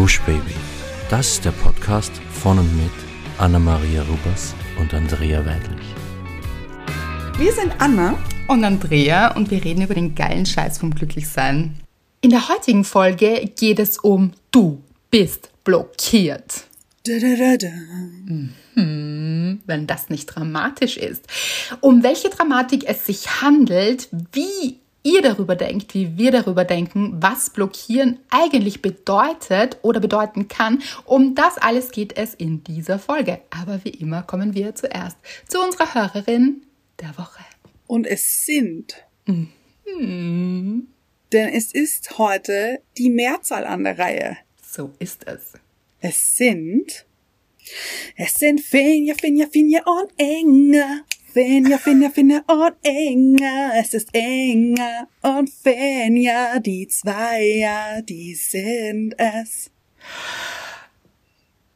Gush Baby. Das ist der Podcast von und mit Anna-Maria Rubers und Andrea Weidlich. Wir sind Anna und Andrea und wir reden über den geilen Scheiß vom Glücklichsein. In der heutigen Folge geht es um Du bist blockiert. Da, da, da, mhm, wenn das nicht dramatisch ist. Um welche Dramatik es sich handelt, wie ihr darüber denkt, wie wir darüber denken, was blockieren eigentlich bedeutet oder bedeuten kann. Um das alles geht es in dieser Folge. Aber wie immer kommen wir zuerst zu unserer Hörerin der Woche. Und es sind. Mhm. Denn es ist heute die Mehrzahl an der Reihe. So ist es. Es sind. Es sind Finja, Finja, Finja und Inge. Finja, Finja, Finja und Inga, es ist enger und Finja, die Zweier, die sind es.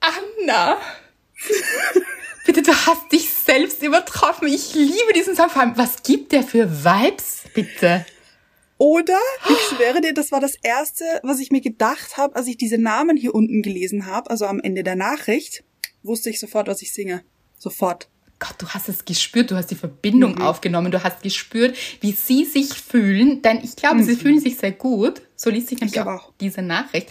Anna! Bitte, du hast dich selbst übertroffen. Ich liebe diesen Song. Vor allem, was gibt der für Vibes, bitte? Oder, ich schwöre dir, das war das Erste, was ich mir gedacht habe, als ich diese Namen hier unten gelesen habe, also am Ende der Nachricht, wusste ich sofort, was ich singe. Sofort. Gott, du hast es gespürt, du hast die Verbindung mhm. aufgenommen, du hast gespürt, wie sie sich fühlen, denn ich glaube, mhm. sie fühlen sich sehr gut. So liest sich nämlich auch, auch, diese Nachricht.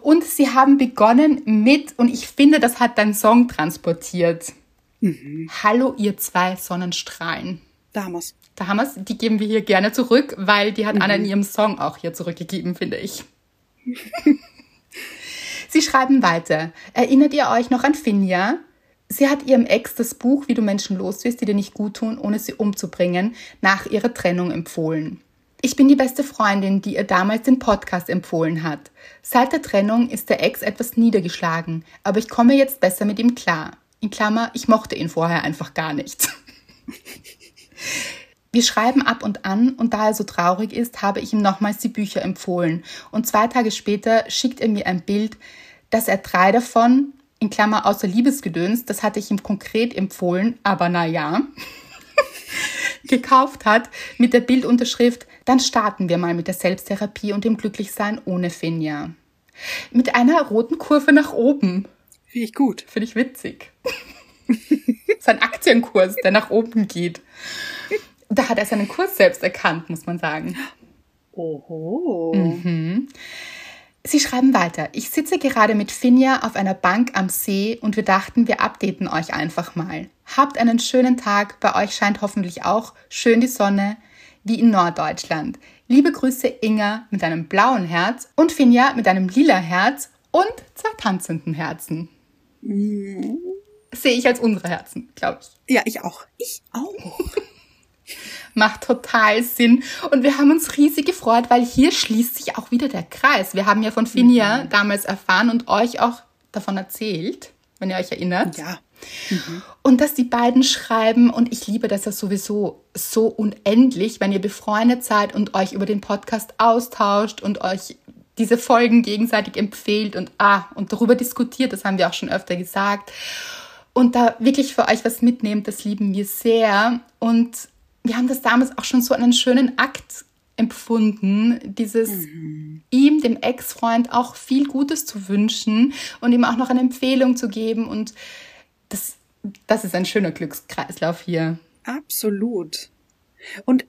Und sie haben begonnen mit, und ich finde, das hat dein Song transportiert. Mhm. Hallo, ihr zwei Sonnenstrahlen. Da haben wir's. Da haben wir's. Die geben wir hier gerne zurück, weil die hat Anna in mhm. ihrem Song auch hier zurückgegeben, finde ich. Sie schreiben weiter. Erinnert ihr euch noch an Finja? Sie hat ihrem Ex das Buch Wie du Menschen los wirst, die dir nicht gut tun, ohne sie umzubringen, nach ihrer Trennung empfohlen. Ich bin die beste Freundin, die ihr damals den Podcast empfohlen hat. Seit der Trennung ist der Ex etwas niedergeschlagen, aber ich komme jetzt besser mit ihm klar. In Klammer, ich mochte ihn vorher einfach gar nicht. Wir schreiben ab und an und da er so traurig ist, habe ich ihm nochmals die Bücher empfohlen. Und zwei Tage später schickt er mir ein Bild, dass er drei davon, in Klammer außer Liebesgedöns, das hatte ich ihm konkret empfohlen, aber na ja, gekauft hat mit der Bildunterschrift, dann starten wir mal mit der Selbsttherapie und dem Glücklichsein ohne Finja. Mit einer roten Kurve nach oben. Finde ich gut. Finde ich witzig. Sein Aktienkurs, der nach oben geht. Da hat er seinen Kurs selbst erkannt, muss man sagen. Oho. Mhm. Sie schreiben weiter. Ich sitze gerade mit Finja auf einer Bank am See und wir dachten, wir updaten euch einfach mal. Habt einen schönen Tag. Bei euch scheint hoffentlich auch schön die Sonne, wie in Norddeutschland. Liebe Grüße Inga mit einem blauen Herz und Finja mit einem lila Herz und zwei tanzenden Herzen. Mhm. Sehe ich als unsere Herzen, glaube ich. Ja, ich auch. Ich auch. Macht total Sinn. Und wir haben uns riesig gefreut, weil hier schließt sich auch wieder der Kreis. Wir haben ja von Finja mhm. damals erfahren und euch auch davon erzählt, wenn ihr euch erinnert. Ja. Mhm. Und dass die beiden schreiben, und ich liebe das ja sowieso so unendlich, wenn ihr befreundet seid und euch über den Podcast austauscht und euch diese Folgen gegenseitig empfehlt und ah, und darüber diskutiert, das haben wir auch schon öfter gesagt. Und da wirklich für euch was mitnehmt, das lieben wir sehr. Und wir haben das damals auch schon so einen schönen Akt empfunden, dieses mhm. ihm, dem Ex-Freund, auch viel Gutes zu wünschen und ihm auch noch eine Empfehlung zu geben. Und das, das ist ein schöner Glückskreislauf hier. Absolut. Und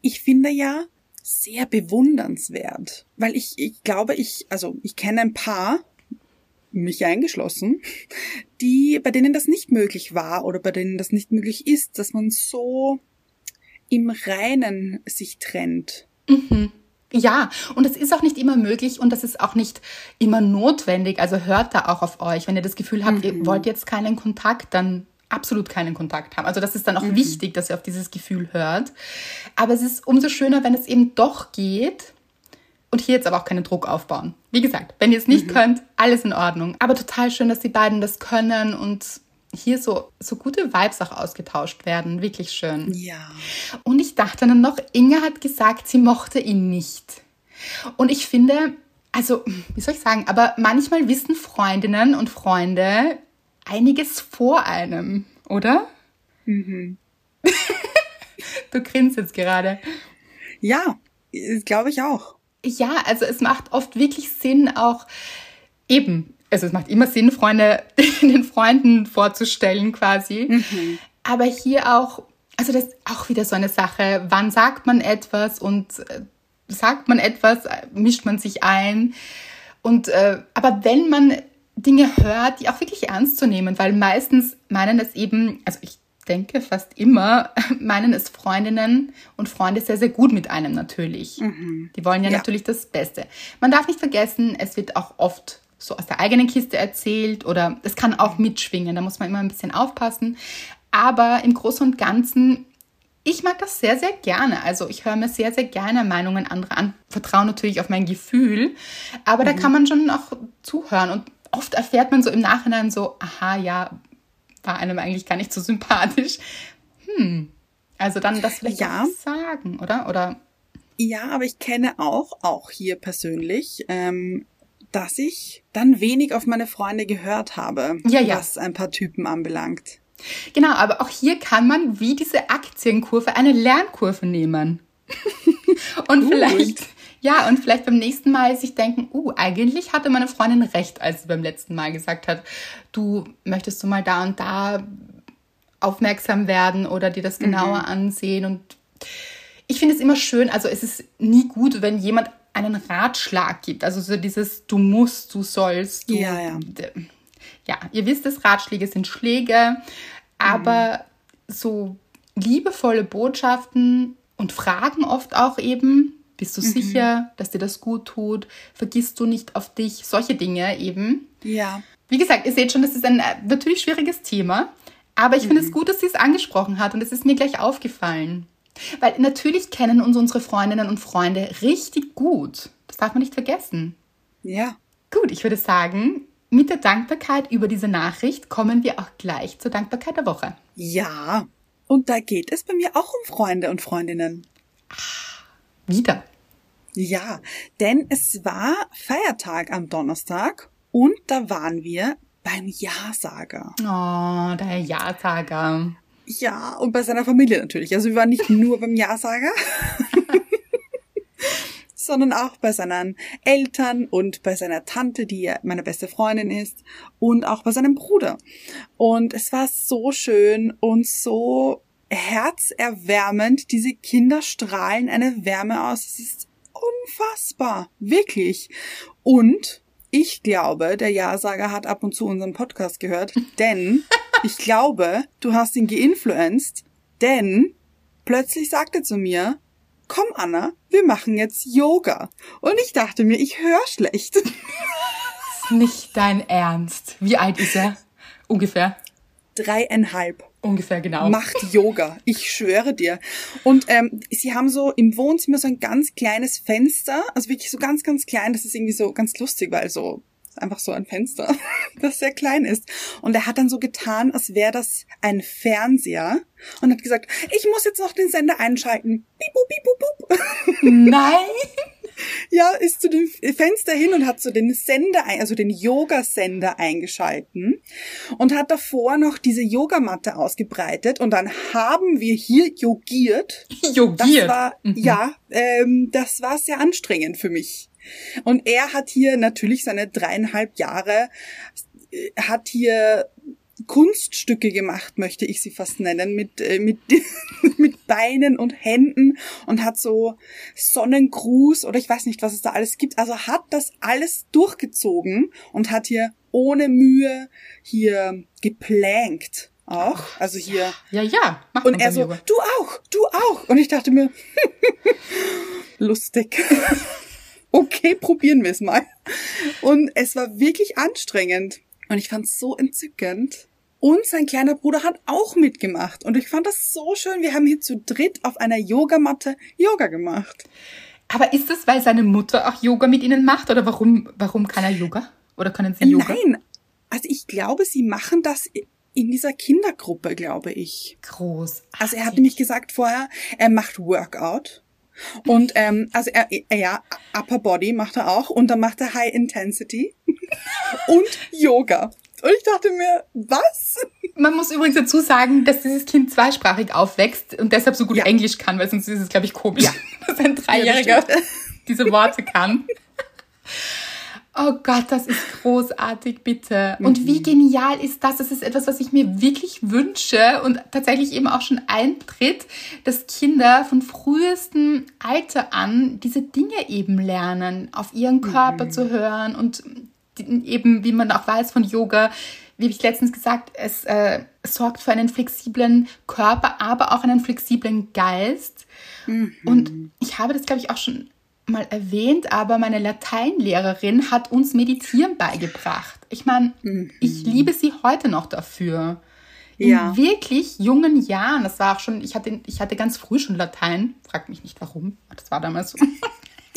ich finde ja sehr bewundernswert, weil ich, ich glaube, ich, also ich kenne ein paar, mich eingeschlossen, die, bei denen das nicht möglich war oder bei denen das nicht möglich ist, dass man so im Reinen sich trennt. Mhm. Ja, und das ist auch nicht immer möglich und das ist auch nicht immer notwendig. Also hört da auch auf euch. Wenn ihr das Gefühl habt, mhm. ihr wollt jetzt keinen Kontakt, dann absolut keinen Kontakt haben. Also das ist dann auch mhm. wichtig, dass ihr auf dieses Gefühl hört. Aber es ist umso schöner, wenn es eben doch geht. Und hier jetzt aber auch keinen Druck aufbauen. Wie gesagt, wenn ihr es nicht mhm. könnt, alles in Ordnung. Aber total schön, dass die beiden das können und hier so, so gute Vibes auch ausgetauscht werden. Wirklich schön. Ja. Und ich dachte dann noch, Inge hat gesagt, sie mochte ihn nicht. Und ich finde, also, wie soll ich sagen, aber manchmal wissen Freundinnen und Freunde einiges vor einem, oder? Mhm. du grinst jetzt gerade. Ja, glaube ich auch. Ja, also es macht oft wirklich Sinn, auch eben, also es macht immer Sinn, Freunde den Freunden vorzustellen quasi. Mhm. Aber hier auch, also das ist auch wieder so eine Sache, wann sagt man etwas und äh, sagt man etwas, mischt man sich ein. Und äh, aber wenn man Dinge hört, die auch wirklich ernst zu nehmen, weil meistens meinen es eben, also ich denke fast immer, meinen es Freundinnen und Freunde sehr, sehr gut mit einem natürlich. Mhm. Die wollen ja, ja natürlich das Beste. Man darf nicht vergessen, es wird auch oft so aus der eigenen Kiste erzählt oder es kann auch mitschwingen, da muss man immer ein bisschen aufpassen. Aber im Großen und Ganzen, ich mag das sehr, sehr gerne. Also ich höre mir sehr, sehr gerne Meinungen anderer an, vertraue natürlich auf mein Gefühl, aber mhm. da kann man schon auch zuhören und oft erfährt man so im Nachhinein so, aha, ja, war einem eigentlich gar nicht so sympathisch. Hm. Also dann das vielleicht ja. sagen, oder? Oder ja, aber ich kenne auch, auch hier persönlich, ähm, dass ich dann wenig auf meine Freunde gehört habe, ja, ja. was ein paar Typen anbelangt. Genau, aber auch hier kann man wie diese Aktienkurve eine Lernkurve nehmen. und Gut. vielleicht, ja, und vielleicht beim nächsten Mal sich denken, uh, eigentlich hatte meine Freundin recht, als sie beim letzten Mal gesagt hat, du möchtest du mal da und da aufmerksam werden oder dir das genauer mhm. ansehen. Und ich finde es immer schön, also es ist nie gut, wenn jemand einen Ratschlag gibt. Also so dieses du musst, du sollst, du. Ja, ja. Ja, ihr wisst es, Ratschläge sind Schläge, aber mhm. so liebevolle Botschaften und Fragen oft auch eben, bist du mhm. sicher, dass dir das gut tut? Vergisst du nicht auf dich? Solche Dinge eben. Ja. Wie gesagt, ihr seht schon, das ist ein äh, natürlich schwieriges Thema, aber ich mhm. finde es gut, dass sie es angesprochen hat und es ist mir gleich aufgefallen. Weil natürlich kennen uns unsere Freundinnen und Freunde richtig gut. Das darf man nicht vergessen. Ja. Gut, ich würde sagen, mit der Dankbarkeit über diese Nachricht kommen wir auch gleich zur Dankbarkeit der Woche. Ja, und da geht es bei mir auch um Freunde und Freundinnen. Wieder. Ja, denn es war Feiertag am Donnerstag und da waren wir beim Ja-Sager. Oh, der Ja-Sager. Ja, und bei seiner Familie natürlich. Also wir waren nicht nur beim Ja-Sager, sondern auch bei seinen Eltern und bei seiner Tante, die meine beste Freundin ist, und auch bei seinem Bruder. Und es war so schön und so herzerwärmend. Diese Kinder strahlen eine Wärme aus. Es ist unfassbar. Wirklich. Und ich glaube, der Ja-Sager hat ab und zu unseren Podcast gehört, denn ich glaube, du hast ihn geinfluenced, denn plötzlich sagte zu mir, komm Anna, wir machen jetzt Yoga. Und ich dachte mir, ich höre schlecht. Nicht dein Ernst. Wie alt ist er? Ungefähr. Dreieinhalb. Ungefähr, genau. Macht Yoga. Ich schwöre dir. Und ähm, sie haben so im Wohnzimmer so ein ganz kleines Fenster, also wirklich so ganz, ganz klein. Das ist irgendwie so ganz lustig, weil so einfach so ein Fenster, das sehr klein ist. Und er hat dann so getan, als wäre das ein Fernseher und hat gesagt, ich muss jetzt noch den Sender einschalten. Piep, piep, piep, piep. Nein! ja, ist zu dem Fenster hin und hat so den Sender, also den Yoga-Sender eingeschalten und hat davor noch diese Yogamatte ausgebreitet und dann haben wir hier yogiert. Yogiert? Das war, mhm. ja, ähm, das war sehr anstrengend für mich. Und er hat hier natürlich seine dreieinhalb Jahre, äh, hat hier Kunststücke gemacht, möchte ich sie fast nennen, mit, äh, mit, mit Beinen und Händen und hat so Sonnengruß oder ich weiß nicht, was es da alles gibt. Also hat das alles durchgezogen und hat hier ohne Mühe hier geplankt auch. Also hier. Ja, ja. ja und er so, Yoga. du auch, du auch. Und ich dachte mir, lustig. okay, probieren wir es mal. Und es war wirklich anstrengend. Und ich fand es so entzückend. Und sein kleiner Bruder hat auch mitgemacht. Und ich fand das so schön. Wir haben hier zu dritt auf einer Yogamatte Yoga gemacht. Aber ist das, weil seine Mutter auch Yoga mit ihnen macht? Oder warum, warum kann er Yoga? Oder können sie Yoga? Nein. Also ich glaube, sie machen das in dieser Kindergruppe, glaube ich. Groß. Also er hat nämlich gesagt vorher, er macht Workout. Und ähm, also er, ja, Upper Body macht er auch und dann macht er High Intensity und Yoga. Und ich dachte mir, was? Man muss übrigens dazu sagen, dass dieses Kind zweisprachig aufwächst und deshalb so gut ja. Englisch kann, weil sonst ist es, glaube ich, komisch, ja. dass ein Dreijähriger ja, diese Worte kann. Oh Gott, das ist großartig, bitte. Und wie genial ist das? Das ist etwas, was ich mir wirklich wünsche und tatsächlich eben auch schon eintritt, dass Kinder von frühestem Alter an diese Dinge eben lernen, auf ihren Körper zu hören und eben, wie man auch weiß von Yoga, wie habe ich letztens gesagt, es äh, sorgt für einen flexiblen Körper, aber auch einen flexiblen Geist. Und ich habe das, glaube ich, auch schon mal erwähnt, aber meine Lateinlehrerin hat uns Meditieren beigebracht. Ich meine, ich liebe sie heute noch dafür. In Ja. wirklich jungen Jahren, das war auch schon, ich hatte, ich hatte ganz früh schon Latein, frag mich nicht warum, das war damals so.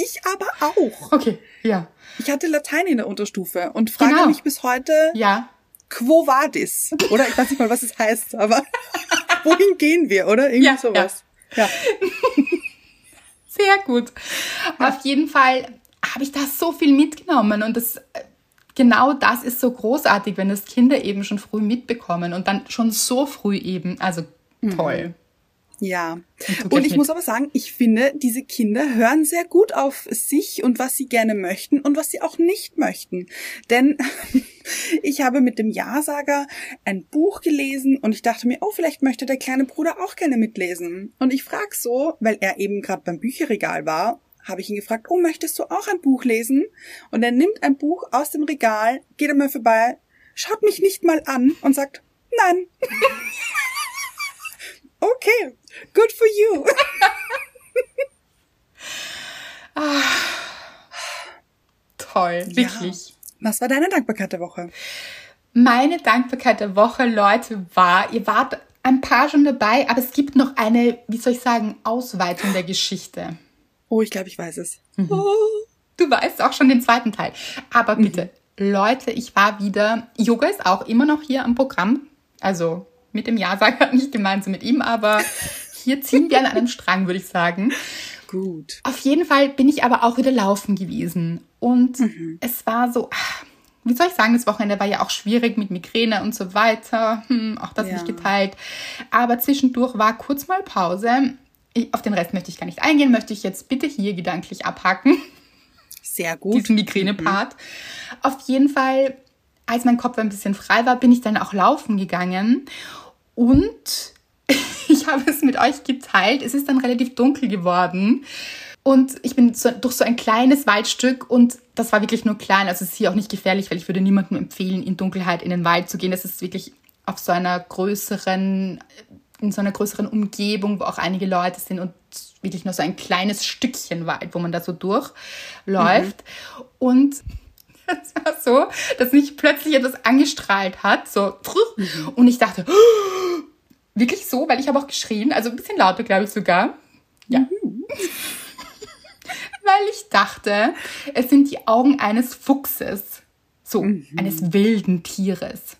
Ich aber auch. Okay, ja. Ich hatte Latein in der Unterstufe und frage Genau. mich bis heute, Ja, quo vadis? Oder ich weiß nicht mal, was es heißt, aber wohin gehen wir, oder? Irgendwie Ja, sowas. Ja. Sehr gut. Auf jeden Fall habe ich da so viel mitgenommen und das genau das ist so großartig, wenn das Kinder eben schon früh mitbekommen und dann schon so früh eben, also toll. Ja. Und Und ich mit. muss aber sagen, ich finde, diese Kinder hören sehr gut auf sich und was sie gerne möchten und was sie auch nicht möchten. Denn ich habe mit dem Ja-Sager ein Buch gelesen und ich dachte mir, oh, vielleicht möchte der kleine Bruder auch gerne mitlesen. Und ich frag so, weil er eben gerade beim Bücherregal war, habe ich ihn gefragt, oh, möchtest du auch ein Buch lesen? Und er nimmt ein Buch aus dem Regal, geht einmal vorbei, schaut mich nicht mal an und sagt, nein. okay, good for you. Toll, wirklich. Was war deine Dankbarkeit der Woche? Meine Dankbarkeit der Woche, Leute, war, ihr wart ein paar schon dabei, aber es gibt noch eine, wie soll ich sagen, Ausweitung der Geschichte. Oh, ich glaube, ich weiß es. Mhm. Oh. Du weißt auch schon den zweiten Teil. Aber bitte, Leute, ich war wieder. Yoga ist auch immer noch hier am Programm. Also mit dem Ja-Sager, nicht gemeinsam mit ihm, aber hier ziehen wir an einem Strang, würde ich sagen. Gut. Auf jeden Fall bin ich aber auch wieder laufen gewesen. Und es war so, ah, wie soll ich sagen, das Wochenende war ja auch schwierig mit Migräne und so weiter. Hm, auch das Ja. nicht geteilt. Aber zwischendurch war kurz mal Pause. Auf den Rest möchte ich gar nicht eingehen, möchte ich jetzt bitte hier gedanklich abhaken Sehr gut. diesen Migräne-Part. Auf jeden Fall, als mein Kopf ein bisschen frei war, bin ich dann auch laufen gegangen und ich habe es mit euch geteilt. Es ist dann relativ dunkel geworden und ich bin so, durch so ein kleines Waldstück und das war wirklich nur klein. Also es ist hier auch nicht gefährlich, weil ich würde niemandem empfehlen, in Dunkelheit in den Wald zu gehen. Das ist wirklich auf so einer größeren, in so einer größeren Umgebung, wo auch einige Leute sind und wirklich nur so ein kleines Stückchen Wald, wo man da so durchläuft. Und es war so, dass mich plötzlich etwas angestrahlt hat, so und ich dachte, wirklich so, weil ich habe auch geschrien, also ein bisschen lauter, glaube ich sogar. Ja. weil ich dachte, es sind die Augen eines Fuchses, so eines wilden Tieres.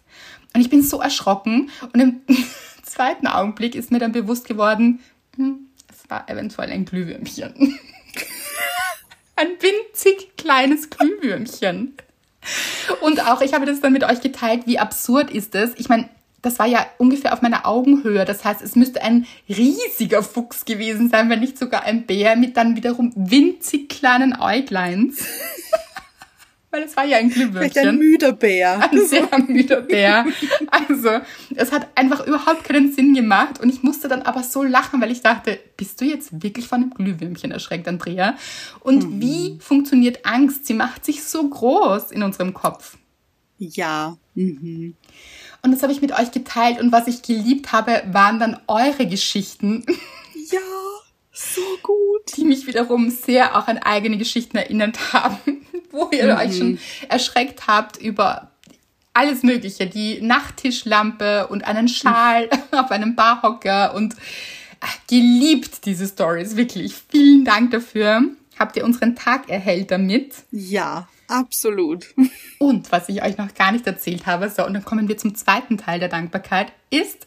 Und ich bin so erschrocken und im zweiten Augenblick ist mir dann bewusst geworden, hm, es war eventuell ein Glühwürmchen. Ein winzig kleines Glühwürmchen. Und auch, ich habe das dann mit euch geteilt, wie absurd ist es. Ich meine, das war ja ungefähr auf meiner Augenhöhe. Das heißt, es müsste ein riesiger Fuchs gewesen sein, wenn nicht sogar ein Bär mit dann wiederum winzig kleinen Äugleins. Weil es war ja ein Vielleicht ein Glühwürmchen. müder Bär. Ein sehr müder Bär. Also, es hat einfach überhaupt keinen Sinn gemacht. Und ich musste dann aber so lachen, weil ich dachte, bist du jetzt wirklich von einem Glühwürmchen erschreckt, Andrea? Und wie funktioniert Angst? Sie macht sich so groß in unserem Kopf. Ja. Mhm. Und das habe ich mit euch geteilt. Und was ich geliebt habe, waren dann eure Geschichten, Ja. So gut. die mich wiederum sehr auch an eigene Geschichten erinnert haben, wo ihr euch schon erschreckt habt über alles Mögliche, die Nachttischlampe und einen Schal auf einem Barhocker und ach, geliebt diese Stories, wirklich. Vielen Dank dafür. Habt ihr unseren Tag erhellt damit? Ja, absolut. Und was ich euch noch gar nicht erzählt habe, so, und dann kommen wir zum zweiten Teil der Dankbarkeit, ist,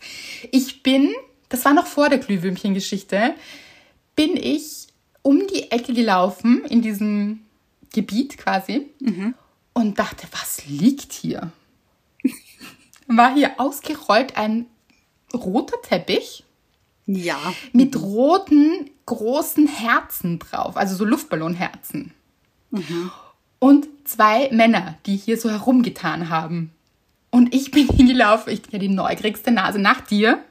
ich bin, das war noch vor der Glühwürmchen-Geschichte, bin ich um die Ecke gelaufen in diesem Gebiet quasi und dachte, was liegt hier? War hier ausgerollt ein roter Teppich Ja. mit roten großen Herzen drauf, also so Luftballonherzen. und zwei Männer, die hier so herumgetan haben. Und ich bin hingelaufen, ich bin ja die neugierigste Nase nach dir.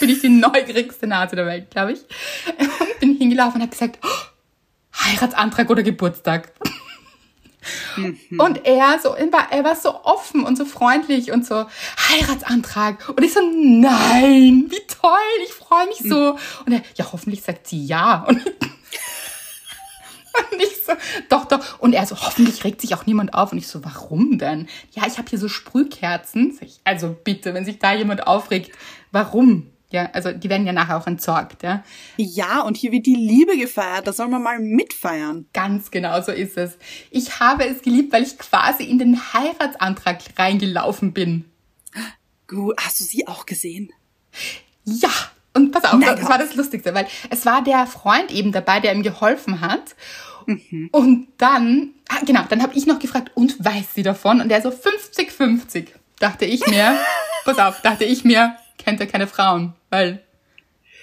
Bin ich die neugierigste Nase der Welt, glaube ich. Und bin hingelaufen und habe gesagt, oh, Heiratsantrag oder Geburtstag. Mhm. Und er so, er war so offen und so freundlich und so, Heiratsantrag. Und ich so, nein, wie toll, ich freue mich so. Und er, ja, hoffentlich sagt sie ja. Und und ich so, doch, doch. Und er so, hoffentlich regt sich auch niemand auf. Und ich so, warum denn? Ja, ich habe hier so Sprühkerzen. Also bitte, wenn sich da jemand aufregt, warum? Ja, also die werden ja nachher auch entsorgt, ja. Ja, und hier wird die Liebe gefeiert. Da soll man mal mitfeiern. Ganz genau so ist es. Ich habe es geliebt, weil ich quasi in den Heiratsantrag reingelaufen bin. Gut, hast du sie auch gesehen? Ja, und pass auf, Nein, das war das Lustigste, weil es war der Freund eben dabei, der ihm geholfen hat. Mhm. Und dann, ah, genau, dann habe ich noch gefragt, und weiß sie davon? Und der so 50-50, dachte ich mir. pass auf, dachte ich mir, kennt er keine Frauen, weil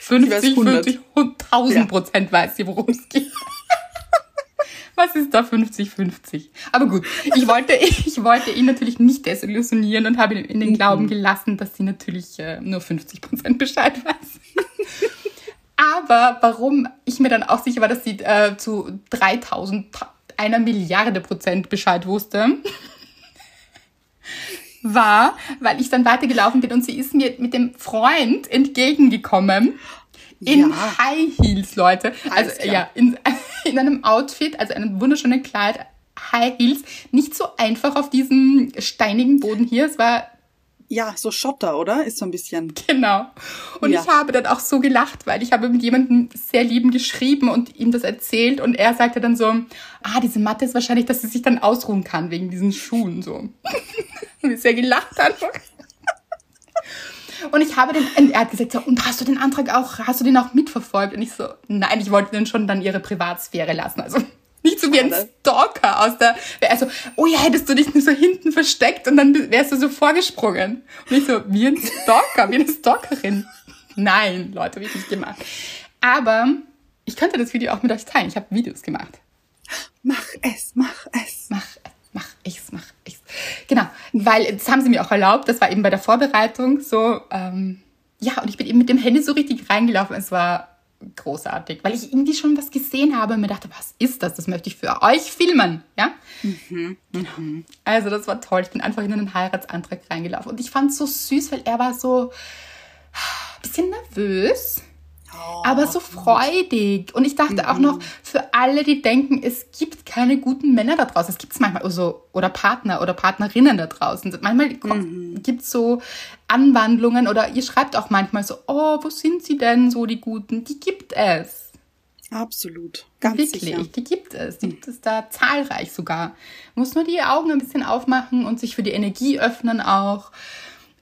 50, 50, 1000 Prozent ja. weiß sie, worum es geht. Was ist da 50-50? Aber gut, ich wollte, ich wollte ihn natürlich nicht desillusionieren und habe ihn in den Glauben mhm. gelassen, dass sie natürlich äh, nur 50 Prozent Bescheid weiß. Aber warum ich mir dann auch sicher war, dass sie äh, zu 3000, einer Milliarde Prozent Bescheid wusste, war, weil ich dann weitergelaufen bin und sie ist mir mit dem Freund entgegengekommen. In ja. High Heels, Leute. Also ja, in, in einem Outfit, also einem wunderschönen Kleid, High Heels. Nicht so einfach auf diesem steinigen Boden hier. Es war ja, so Schotter, oder? Ist so ein bisschen. Genau. Und ja. ich habe dann auch so gelacht, weil ich habe mit jemandem sehr lieben geschrieben und ihm das erzählt und er sagte dann so, ah, diese Matte ist wahrscheinlich, dass sie sich dann ausruhen kann wegen diesen Schuhen, so. und ich sehr gelacht einfach. Und ich habe den, er hat gesagt, so, und hast du den Antrag auch, hast du den auch mitverfolgt? Und ich so, nein, ich wollte den schon dann ihre Privatsphäre lassen, also nicht so wie ein Stalker aus der, also, oh ja, hättest du dich nicht so hinten versteckt und dann wärst du so vorgesprungen. Und ich so, wie ein Stalker, wie eine Stalkerin. Nein, Leute, habe ich nicht gemacht. Aber ich könnte das Video auch mit euch teilen. Ich habe Videos gemacht. Mach es, mach es. Mach es, mach ich's, mach ich's. Genau, weil das haben sie mir auch erlaubt. Das war eben bei der Vorbereitung so. Ähm, ja, und ich bin eben mit dem Handy so richtig reingelaufen. Es war großartig, weil ich irgendwie schon was gesehen habe und mir dachte, was ist das? Das möchte ich für euch filmen, ja? Mhm, mhm. Also das war toll. Ich bin einfach in einen Heiratsantrag reingelaufen und ich fand es so süß, weil er war so ein bisschen nervös Oh, aber so freudig. Und ich dachte auch noch, mhm. für alle, die denken, es gibt keine guten Männer da draußen, es gibt es manchmal, also, oder Partner oder Partnerinnen da draußen. Manchmal mhm. gibt es so Anwandlungen oder ihr schreibt auch manchmal so, oh, wo sind sie denn so, die Guten? Die gibt es. Absolut. Ganz Wirklich, sicher. die gibt es. Die gibt es da zahlreich sogar. Muss nur die Augen ein bisschen aufmachen und sich für die Energie öffnen auch.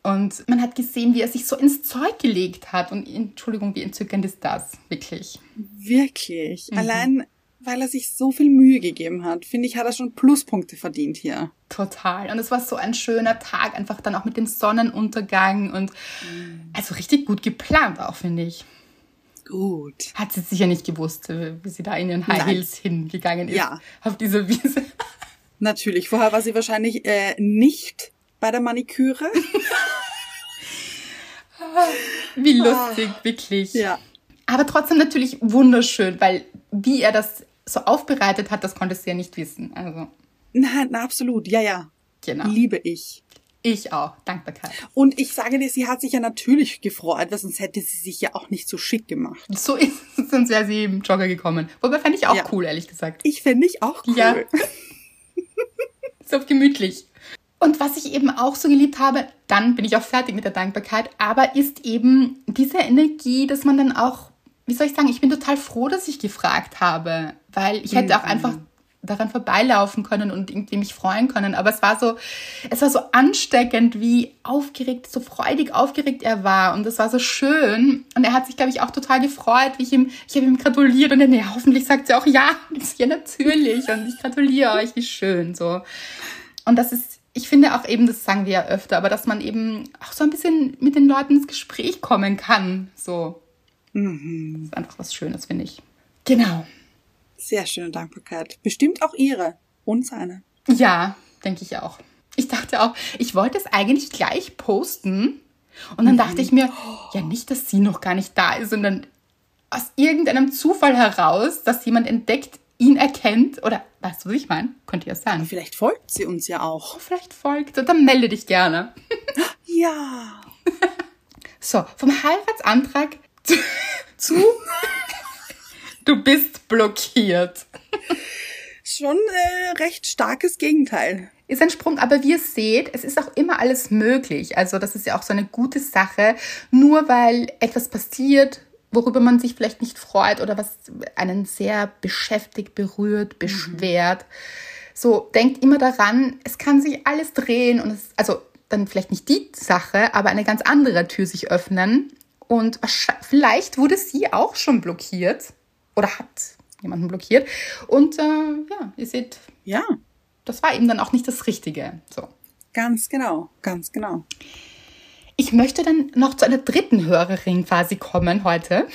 Und man hat gesehen, wie er sich so ins Zeug gelegt hat. Und Entschuldigung, wie entzückend ist das? Wirklich. Wirklich. Mhm. Allein, weil er sich so viel Mühe gegeben hat, finde ich, hat er schon Pluspunkte verdient hier. Total. Und es war so ein schöner Tag, einfach dann auch mit dem Sonnenuntergang und mhm. also richtig gut geplant auch, finde ich. Gut. Hat sie sicher nicht gewusst, äh, wie sie da in den High Heels hingegangen ist. Ja. Auf diese Wiese. Natürlich. Vorher war sie wahrscheinlich äh, nicht bei der Maniküre. Wie lustig, ah, wirklich. Ja. Aber trotzdem natürlich wunderschön, weil wie er das so aufbereitet hat, das konntest du ja nicht wissen. Also. Nein, na, absolut. Ja, ja. Genau. Liebe ich. Ich auch. Dankbarkeit. Und ich sage dir, sie hat sich ja natürlich gefreut, weil sonst hätte sie sich ja auch nicht so schick gemacht. So ist es, sonst wäre sie im Jogger gekommen. Wobei fände ich auch ja. cool, ehrlich gesagt. Ich fände ich auch cool. Ja. so gemütlich. Und was ich eben auch so geliebt habe, dann bin ich auch fertig mit der Dankbarkeit, aber ist eben diese Energie, dass man dann auch, wie soll ich sagen, ich bin total froh, dass ich gefragt habe, weil ich hätte auch mhm. einfach daran vorbeilaufen können und irgendwie mich freuen können. Aber es war so, es war so ansteckend, wie aufgeregt, so freudig aufgeregt er war. Und es war so schön. Und er hat sich, glaube ich, auch total gefreut, wie ich ihm, ich habe ihm gratuliert und er, nee, hoffentlich sagt sie auch ja. ja, natürlich. Und ich gratuliere euch, wie schön, so. Und das ist ich finde auch eben, das sagen wir ja öfter, aber dass man eben auch so ein bisschen mit den Leuten ins Gespräch kommen kann. So. Mhm. Das ist einfach was Schönes, finde ich. Genau. Sehr schöne Dankbarkeit. Bestimmt auch ihre. Und seine. Ja, denke ich auch. Ich dachte auch, ich wollte es eigentlich gleich posten. Und dann dachte ich mir, ja, nicht, dass sie noch gar nicht da ist, sondern aus irgendeinem Zufall heraus, dass jemand entdeckt, ihn erkennt oder weißt du, was ich meine? Könnte ja sein. Vielleicht folgt sie uns ja auch. Vielleicht folgt, dann melde dich gerne. Ja. So, vom Heiratsantrag zu, zu du bist blockiert. Schon äh, recht starkes Gegenteil. Ist ein Sprung, aber wie ihr seht, es ist auch immer alles möglich. Also das ist ja auch so eine gute Sache. Nur weil etwas passiert, worüber man sich vielleicht nicht freut oder was einen sehr beschäftigt, berührt, beschwert. Mhm. So, denkt immer daran, es kann sich alles drehen und es, also dann vielleicht nicht die Sache, aber eine ganz andere Tür sich öffnen. Und vielleicht wurde sie auch schon blockiert oder hat jemanden blockiert. Und äh, ja, ihr seht, ja, das war eben dann auch nicht das Richtige. So. Ganz genau, ganz genau. Ich möchte dann noch zu einer dritten Hörerin quasi kommen heute.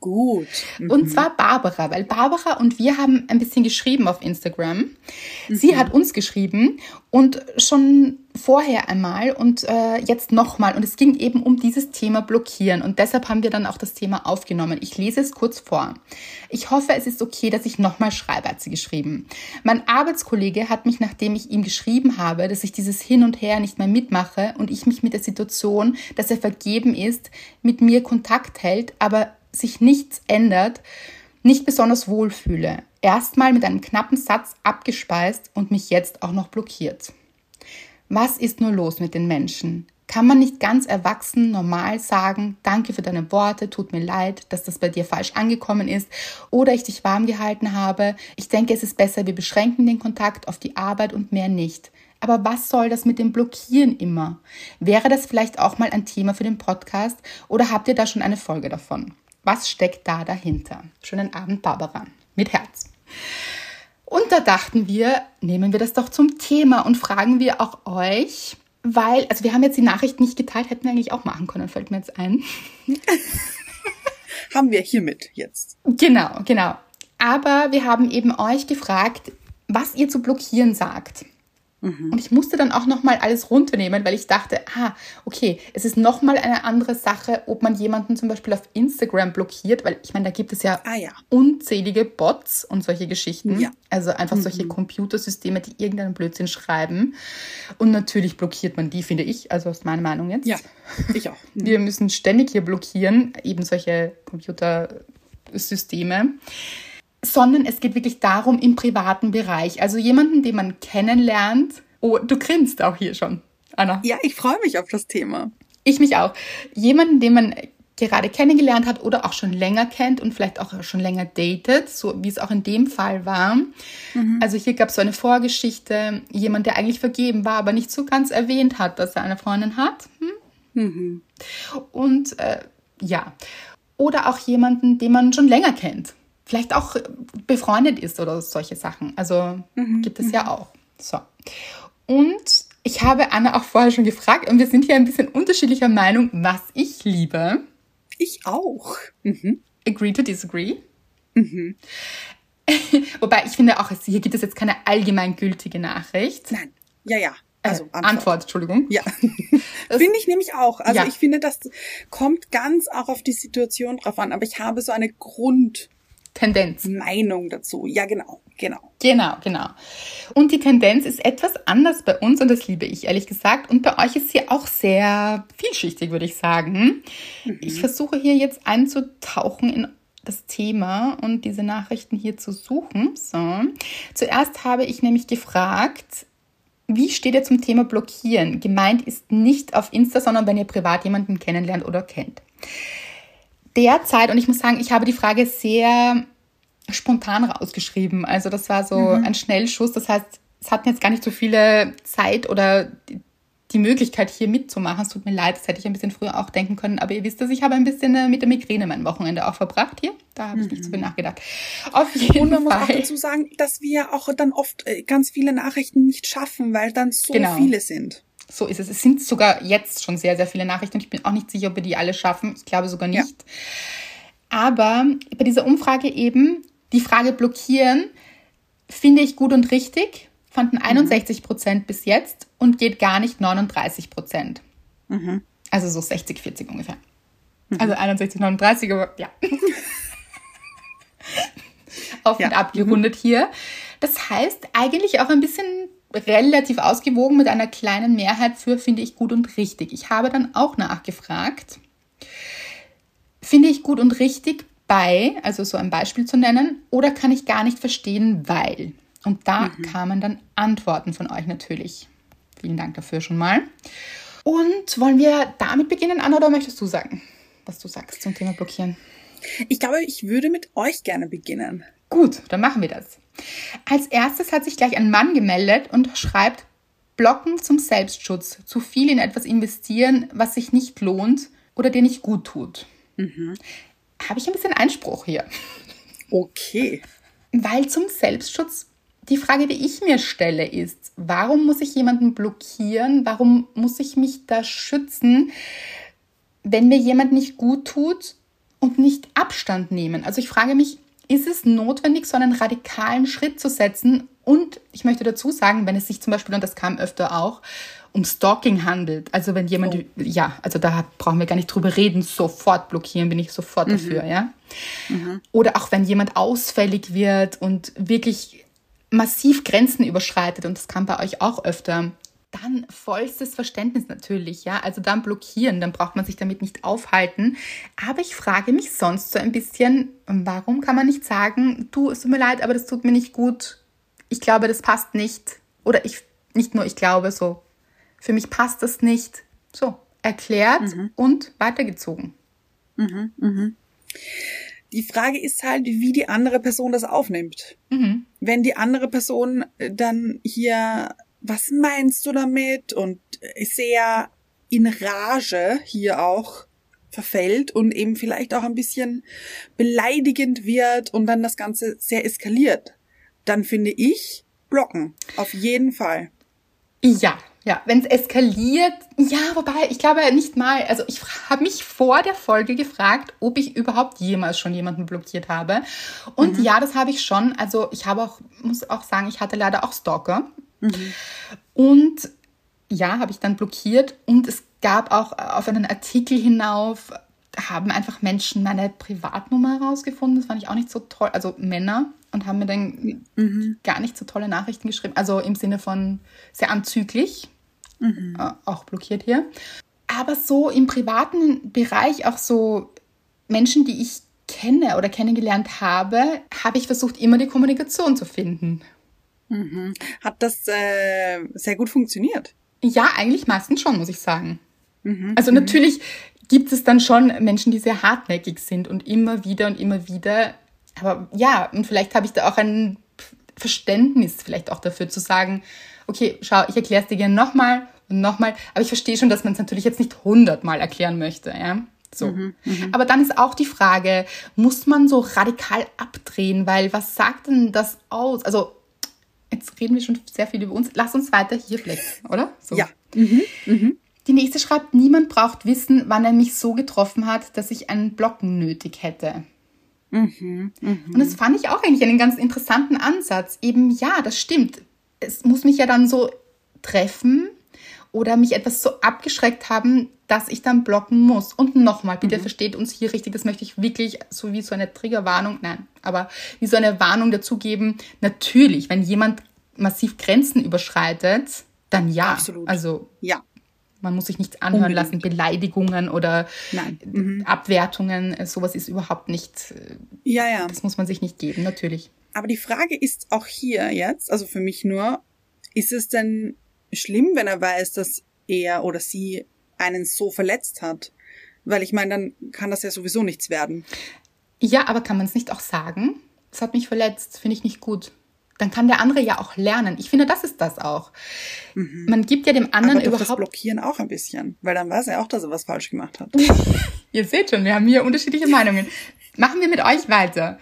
Gut. Mhm. Und zwar Barbara, weil Barbara und wir haben ein bisschen geschrieben auf Instagram. Mhm. Sie hat uns geschrieben und schon vorher einmal und äh, jetzt nochmal. Und es ging eben um dieses Thema Blockieren. Und deshalb haben wir dann auch das Thema aufgenommen. Ich lese es kurz vor. Ich hoffe, es ist okay, dass ich nochmal schreibe, hat sie geschrieben. Mein Arbeitskollege hat mich, nachdem ich ihm geschrieben habe, dass ich dieses Hin und Her nicht mehr mitmache und ich mich mit der Situation, dass er vergeben ist, mit mir Kontakt hält, aber sich nichts ändert, nicht besonders wohlfühle. Erstmal mit einem knappen Satz abgespeist und mich jetzt auch noch blockiert. Was ist nur los mit den Menschen? Kann man nicht ganz erwachsen normal sagen, danke für deine Worte, tut mir leid, dass das bei dir falsch angekommen ist oder ich dich warm gehalten habe. Ich denke, es ist besser, wir beschränken den Kontakt auf die Arbeit und mehr nicht. Aber was soll das mit dem Blockieren immer? Wäre das vielleicht auch mal ein Thema für den Podcast oder habt ihr da schon eine Folge davon? Was steckt da dahinter? Schönen Abend, Barbara. Mit Herz. Und da dachten wir, nehmen wir das doch zum Thema und fragen wir auch euch, weil, also wir haben jetzt die Nachricht nicht geteilt, hätten wir eigentlich auch machen können, fällt mir jetzt ein. haben wir hiermit jetzt. Genau, genau. Aber wir haben eben euch gefragt, was ihr zu blockieren sagt. Mhm. Und ich musste dann auch nochmal alles runternehmen, weil ich dachte, ah, okay, es ist nochmal eine andere Sache, ob man jemanden zum Beispiel auf Instagram blockiert, weil ich meine, da gibt es ja, ah, ja. unzählige Bots und solche Geschichten. Ja. Also einfach mhm. solche Computersysteme, die irgendeinen Blödsinn schreiben. Und natürlich blockiert man die, finde ich, also aus meiner Meinung jetzt. Ja, ich auch. Mhm. Wir müssen ständig hier blockieren, eben solche Computersysteme sondern es geht wirklich darum im privaten Bereich. Also jemanden, den man kennenlernt. Oh, du grinst auch hier schon, Anna. Ja, ich freue mich auf das Thema. Ich mich auch. Jemanden, den man gerade kennengelernt hat oder auch schon länger kennt und vielleicht auch schon länger datet, so wie es auch in dem Fall war. Mhm. Also hier gab es so eine Vorgeschichte, jemand, der eigentlich vergeben war, aber nicht so ganz erwähnt hat, dass er eine Freundin hat. Hm? Mhm. Und äh, ja, oder auch jemanden, den man schon länger kennt vielleicht auch befreundet ist oder solche Sachen. Also mhm. gibt es ja mhm. auch. So. Und ich habe Anna auch vorher schon gefragt und wir sind hier ein bisschen unterschiedlicher Meinung, was ich liebe. Ich auch. Mhm. Agree to disagree. Mhm. Wobei ich finde auch, hier gibt es jetzt keine allgemeingültige Nachricht. Nein. Ja, ja. Also Antwort, äh, Antwort Entschuldigung. Ja. finde ich nämlich auch. Also ja. ich finde, das kommt ganz auch auf die Situation drauf an. Aber ich habe so eine Grund Tendenz. Meinung dazu. Ja, genau, genau. Genau, genau. Und die Tendenz ist etwas anders bei uns und das liebe ich ehrlich gesagt. Und bei euch ist sie auch sehr vielschichtig, würde ich sagen. Mhm. Ich versuche hier jetzt einzutauchen in das Thema und diese Nachrichten hier zu suchen. So. Zuerst habe ich nämlich gefragt, wie steht ihr zum Thema Blockieren? Gemeint ist nicht auf Insta, sondern wenn ihr privat jemanden kennenlernt oder kennt derzeit, und ich muss sagen, ich habe die Frage sehr spontan rausgeschrieben. Also das war so mhm. ein Schnellschuss. Das heißt, es hatten jetzt gar nicht so viele Zeit oder die Möglichkeit, hier mitzumachen. Es tut mir leid, das hätte ich ein bisschen früher auch denken können. Aber ihr wisst dass ich habe ein bisschen äh, mit der Migräne mein Wochenende auch verbracht hier. Da habe ich mhm. nicht so viel nachgedacht. Auf jeden Und man Fall. muss auch dazu sagen, dass wir auch dann oft äh, ganz viele Nachrichten nicht schaffen, weil dann so genau. viele sind. So ist es. Es sind sogar jetzt schon sehr, sehr viele Nachrichten und ich bin auch nicht sicher, ob wir die alle schaffen. Ich glaube sogar nicht. Ja. Aber bei dieser Umfrage eben die Frage blockieren, finde ich gut und richtig, fanden 61 Prozent bis jetzt und geht gar nicht 39 Prozent. Also so 60, 40 ungefähr. Also 61, 39, aber ja. Auf und Ja. ab gerundet hier. Das heißt eigentlich auch ein bisschen relativ ausgewogen mit einer kleinen Mehrheit für finde ich gut und richtig. Ich habe dann auch nachgefragt. Finde ich gut und richtig bei, also so ein Beispiel zu nennen, oder kann ich gar nicht verstehen, weil? Und da kamen dann Antworten von euch natürlich. Vielen Dank dafür schon mal. Und wollen wir damit beginnen, Anna, oder möchtest du sagen, was du sagst zum Thema Blockieren? Ich glaube, ich würde mit euch gerne beginnen. Gut, dann machen wir das. Als erstes hat sich gleich ein Mann gemeldet und schreibt, Blocken zum Selbstschutz, zu viel in etwas investieren, was sich nicht lohnt oder dir nicht gut tut. Habe ich ein bisschen Einspruch hier. Okay. Weil zum Selbstschutz die Frage, die ich mir stelle, ist, warum muss ich jemanden blockieren? Warum muss ich mich da schützen, wenn mir jemand nicht gut tut und nicht Abstand nehmen? Also ich frage mich, ist es notwendig, so einen radikalen Schritt zu setzen? Und ich möchte dazu sagen, wenn es sich zum Beispiel, und das kam öfter auch, um Stalking handelt. Also wenn jemand, Oh. ja, also da brauchen wir gar nicht drüber reden, sofort blockieren, bin ich sofort dafür, ja. Oder auch wenn jemand ausfällig wird und wirklich massiv Grenzen überschreitet, und das kam bei euch auch öfter, dann vollstes Verständnis natürlich, ja. Also dann blockieren, dann braucht man sich damit nicht aufhalten. Aber ich frage mich sonst so ein bisschen, warum kann man nicht sagen, du, es tut mir leid, aber das tut mir nicht gut. Ich glaube, das passt nicht. Oder ich, nicht nur ich glaube, so, für mich passt das nicht. So, erklärt und weitergezogen. Die Frage ist halt, wie die andere Person das aufnimmt. Wenn die andere Person äh, dann hier, was meinst du damit? Und sehr in Rage hier auch verfällt und eben vielleicht auch ein bisschen beleidigend wird und dann das Ganze sehr eskaliert, dann finde ich blocken. Auf jeden Fall. Ja, ja, wenn es eskaliert, ja, wobei ich glaube nicht mal, also ich habe mich vor der Folge gefragt, ob ich überhaupt jemals schon jemanden blockiert habe. Und ja, das habe ich schon. Also ich habe auch, muss auch sagen, ich hatte leider auch Stalker. Und ja, habe ich dann blockiert. Und es gab auch auf einen Artikel hinauf, haben einfach Menschen meine Privatnummer herausgefunden. Das fand ich auch nicht so toll. Also Männer und haben mir dann gar nicht so tolle Nachrichten geschrieben. Also im Sinne von sehr anzüglich. Äh, auch blockiert hier. Aber so im privaten Bereich auch so Menschen, die ich kenne oder kennengelernt habe, habe ich versucht, immer die Kommunikation zu finden. Hat das äh, sehr gut funktioniert? Ja, eigentlich meistens schon, muss ich sagen. Also natürlich gibt es dann schon Menschen, die sehr hartnäckig sind und immer wieder und immer wieder. Aber ja, und vielleicht habe ich da auch ein Verständnis vielleicht auch dafür zu sagen, okay, schau, ich erkläre es dir gerne nochmal und nochmal. Aber ich verstehe schon, dass man es natürlich jetzt nicht hundertmal erklären möchte, ja. So. Aber dann ist auch die Frage, muss man so radikal abdrehen? Weil was sagt denn das aus? Also, jetzt reden wir schon sehr viel über uns. Lass uns weiter hier vielleicht, oder? So. Ja. Die nächste schreibt, niemand braucht wissen, wann er mich so getroffen hat, dass ich einen Blocken nötig hätte. Und das fand ich auch eigentlich einen ganz interessanten Ansatz. Eben, ja, das stimmt. Es muss mich ja dann so treffen oder mich etwas so abgeschreckt haben, dass ich dann blocken muss. Und nochmal, bitte versteht uns hier richtig, das möchte ich wirklich so wie so eine Triggerwarnung, nein, aber wie so eine Warnung dazugeben. Natürlich, wenn jemand massiv Grenzen überschreitet, dann ja. Absolut. Also Ja. man muss sich nichts anhören Unbedingt. lassen, Beleidigungen oder äh, Abwertungen, äh, sowas ist überhaupt nicht, äh, Ja, ja. das muss man sich nicht geben, natürlich. Aber die Frage ist auch hier jetzt, also für mich nur, ist es denn schlimm, wenn er weiß, dass er oder sie einen so verletzt hat? Weil ich meine, dann kann das ja sowieso nichts werden. Ja, aber kann man es nicht auch sagen? Das hat mich verletzt, finde ich nicht gut. Dann kann der andere ja auch lernen. Ich finde, das ist das auch. Man gibt ja dem anderen Aber doch das überhaupt. Blockieren auch ein bisschen. Weil dann weiß er auch, dass er was falsch gemacht hat. Ihr seht schon, wir haben hier unterschiedliche Meinungen. Machen wir mit euch weiter.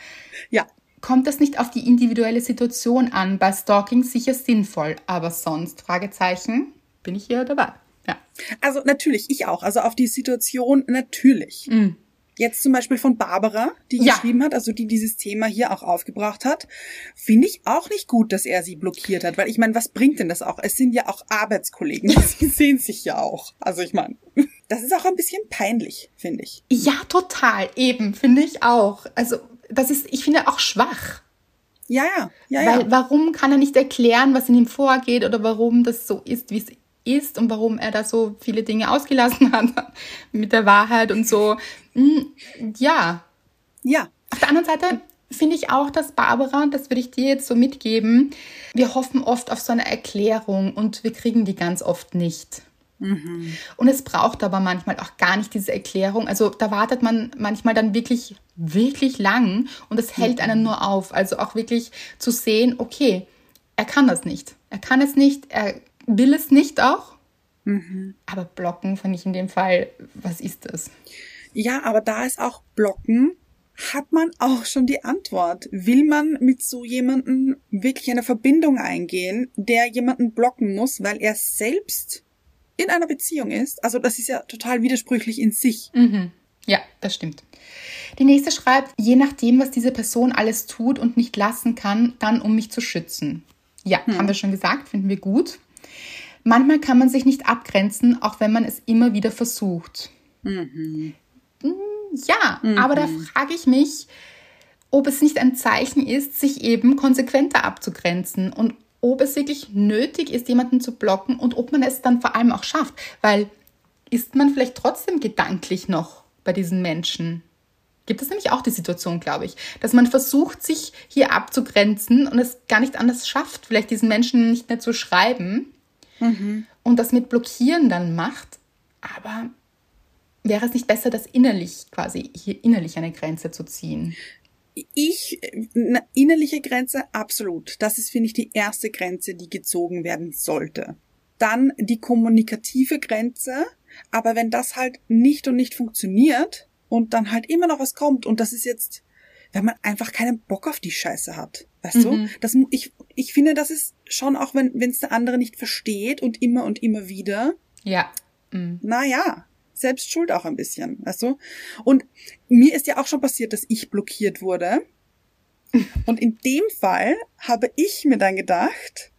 Kommt das nicht auf die individuelle Situation an? Bei Stalking sicher sinnvoll, aber sonst, Fragezeichen, bin ich hier dabei. Ja. Also natürlich, ich auch. Also auf die Situation natürlich. Mhm. Jetzt zum Beispiel von Barbara, die Ja. geschrieben hat, also die dieses Thema hier auch aufgebracht hat, finde ich auch nicht gut, dass er sie blockiert hat, weil ich meine, was bringt denn das auch? Es sind ja auch Arbeitskollegen, sie sehen sich ja auch. Also ich meine, das ist auch ein bisschen peinlich, finde ich. Ja, total. Eben, finde ich auch. Also, das ist, ich finde auch schwach. Ja, ja, ja, Weil ja. warum kann er nicht erklären, was in ihm vorgeht oder warum das so ist, wie es ist und warum er da so viele Dinge ausgelassen hat mit der Wahrheit und so. Hm, Ja. Ja, Auf der anderen Seite finde ich auch, dass Barbara, das würde ich dir jetzt so mitgeben, wir hoffen oft auf so eine Erklärung und wir kriegen die ganz oft nicht. Und es braucht aber manchmal auch gar nicht diese Erklärung. Also da wartet man manchmal dann wirklich, wirklich lang und es hält einen nur auf. Also auch wirklich zu sehen, okay, er kann das nicht. Er kann es nicht, er will es nicht auch. Aber blocken finde ich in dem Fall, was ist das? Ja, aber da ist auch Blocken, hat man auch schon die Antwort. Will man mit so jemandem wirklich eine Verbindung eingehen, der jemanden blocken muss, weil er selbst in einer Beziehung ist? Also das ist ja total widersprüchlich in sich. Mhm. Ja, das stimmt. Die nächste schreibt, je nachdem, was diese Person alles tut und nicht lassen kann, dann um mich zu schützen. Ja, haben wir schon gesagt, finden wir gut. Manchmal kann man sich nicht abgrenzen, auch wenn man es immer wieder versucht. Mm, Ja, aber da frage ich mich, ob es nicht ein Zeichen ist, sich eben konsequenter abzugrenzen und ob es wirklich nötig ist, jemanden zu blocken und ob man es dann vor allem auch schafft. Weil ist man vielleicht trotzdem gedanklich noch bei diesen Menschen? Gibt es nämlich auch die Situation, glaube ich, dass man versucht, sich hier abzugrenzen und es gar nicht anders schafft, vielleicht diesen Menschen nicht mehr zu schreiben und das mit Blockieren dann macht. Aber wäre es nicht besser, das innerlich quasi hier innerlich eine Grenze zu ziehen? Ich, eine innerliche Grenze, absolut. Das ist, finde ich, die erste Grenze, die gezogen werden sollte. Dann die kommunikative Grenze, aber wenn das halt nicht und nicht funktioniert und dann halt immer noch was kommt und das ist jetzt, wenn man einfach keinen Bock auf die Scheiße hat, weißt du? Das, ich, ich finde, das ist schon auch, wenn es der andere nicht versteht und immer und immer wieder, Ja. Mm. naja, selbst schuld auch ein bisschen, weißt du? Und mir ist ja auch schon passiert, dass ich blockiert wurde. Und in dem Fall habe ich mir dann gedacht,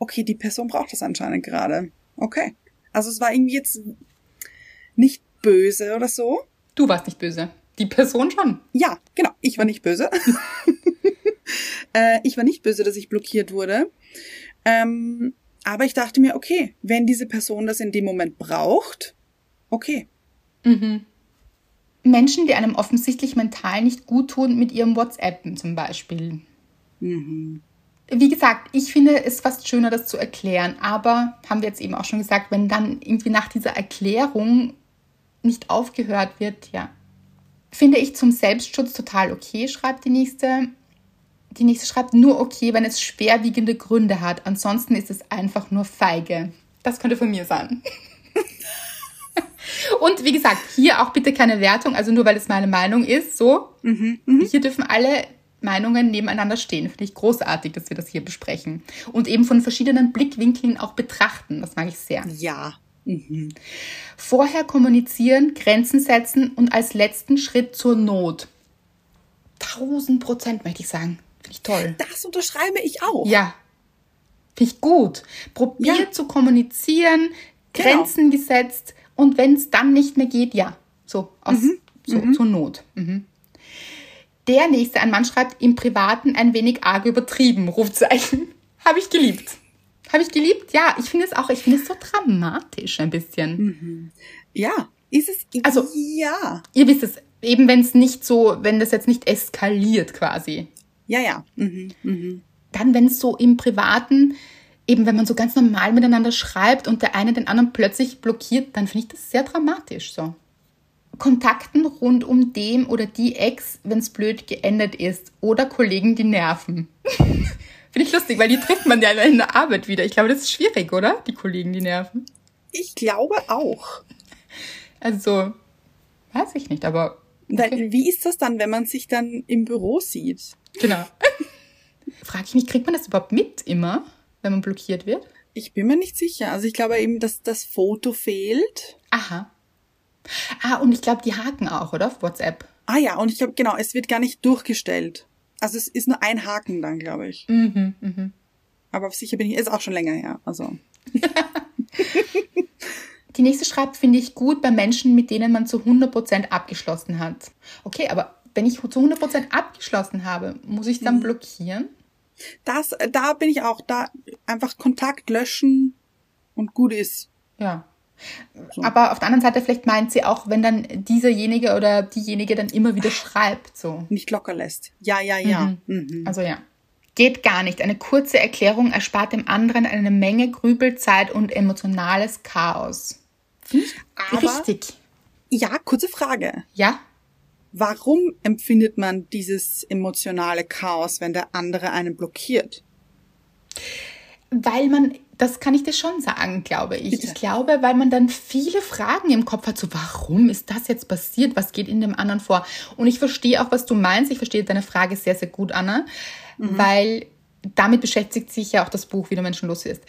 okay, die Person braucht das anscheinend gerade. Okay. Also es war irgendwie jetzt nicht böse oder so. Du warst nicht böse. Die Person schon. Ja, genau. Ich war nicht böse. äh, ich war nicht böse, dass ich blockiert wurde. Ähm, aber ich dachte mir, okay, wenn diese Person das in dem Moment braucht, okay. Menschen, die einem offensichtlich mental nicht gut tun, mit ihrem WhatsAppen zum Beispiel. Wie gesagt, ich finde es fast schöner, das zu erklären, aber haben wir jetzt eben auch schon gesagt, wenn dann irgendwie nach dieser Erklärung nicht aufgehört wird, ja. Finde ich zum Selbstschutz total okay, schreibt die nächste. Die nächste schreibt nur okay, wenn es schwerwiegende Gründe hat. Ansonsten ist es einfach nur feige. Das könnte von mir sein. Und wie gesagt, hier auch bitte keine Wertung, also nur weil es meine Meinung ist, so. Hier dürfen alle Meinungen nebeneinander stehen. Finde ich großartig, dass wir das hier besprechen. Und eben von verschiedenen Blickwinkeln auch betrachten. Das mag ich sehr. Ja. Vorher kommunizieren, Grenzen setzen und als letzten Schritt zur Not. Tausend Prozent möchte ich sagen. Finde ich toll. Das unterschreibe ich auch. Ja. Finde ich gut. Probiert Ja. zu kommunizieren, Genau. Grenzen gesetzt und wenn es dann nicht mehr geht, ja. So, aus, Mhm. so zur Not. Mhm. Der nächste, ein Mann schreibt, im Privaten ein wenig arg übertrieben, Rufzeichen. Habe ich geliebt. Habe ich geliebt? Ja, ich finde es auch, ich finde es so dramatisch ein bisschen. Ja. Ist es? Also- ja. Ihr wisst es, eben wenn es nicht so, wenn das jetzt nicht eskaliert quasi. Ja, ja. Mhm. Mhm. dann, wenn es so im Privaten, eben wenn man so ganz normal miteinander schreibt und der eine den anderen plötzlich blockiert, dann finde ich das sehr dramatisch so. Kontakten rund um dem oder die Ex, wenn es blöd geendet ist. Oder Kollegen, die nerven. finde ich lustig, weil die trifft man ja in der Arbeit wieder. Ich glaube, das ist schwierig, oder? Die Kollegen, die nerven. Ich glaube auch. Also, weiß ich nicht, aber Weil, wie ist das dann, wenn man sich dann im Büro sieht? genau. Frage ich mich, kriegt man das überhaupt mit immer, wenn man blockiert wird? Ich bin mir nicht sicher. Also ich glaube eben, dass das Foto fehlt. Aha. Ah, und ich glaube, die haken auch, oder? Auf WhatsApp. Ah ja, und ich glaube, genau, es wird gar nicht durchgestellt. Also es ist nur ein Haken dann, glaube ich. Mhm, mhm. Aber sicher bin ich, ist auch schon länger her. Also. Die nächste schreibt, finde ich gut bei Menschen, mit denen man zu 100% abgeschlossen hat. Okay, aber wenn ich zu 100% abgeschlossen habe, muss ich dann blockieren? Das, da bin ich auch, da einfach Kontakt löschen und gut ist. Ja. Aber auf der anderen Seite, vielleicht meint sie auch, wenn dann dieserjenige oder diejenige dann immer wieder schreibt, so. Nicht locker lässt. Ja, ja, ja. Mhm. Also ja. Geht gar nicht. Eine kurze Erklärung erspart dem anderen eine Menge Grübelzeit und emotionales Chaos. Ich Aber- richtig. Ja, kurze Frage. Ja? Warum empfindet man dieses emotionale Chaos, wenn der andere einen blockiert? Weil man, das kann ich dir schon sagen, glaube ich. Bitte. Ich glaube, weil man dann viele Fragen im Kopf hat, so warum ist das jetzt passiert? Was geht in dem anderen vor? Und ich verstehe auch, was du meinst. Ich verstehe deine Frage sehr, sehr gut, Anna, weil damit beschäftigt sich ja auch das Buch, wie du Menschen los wirst.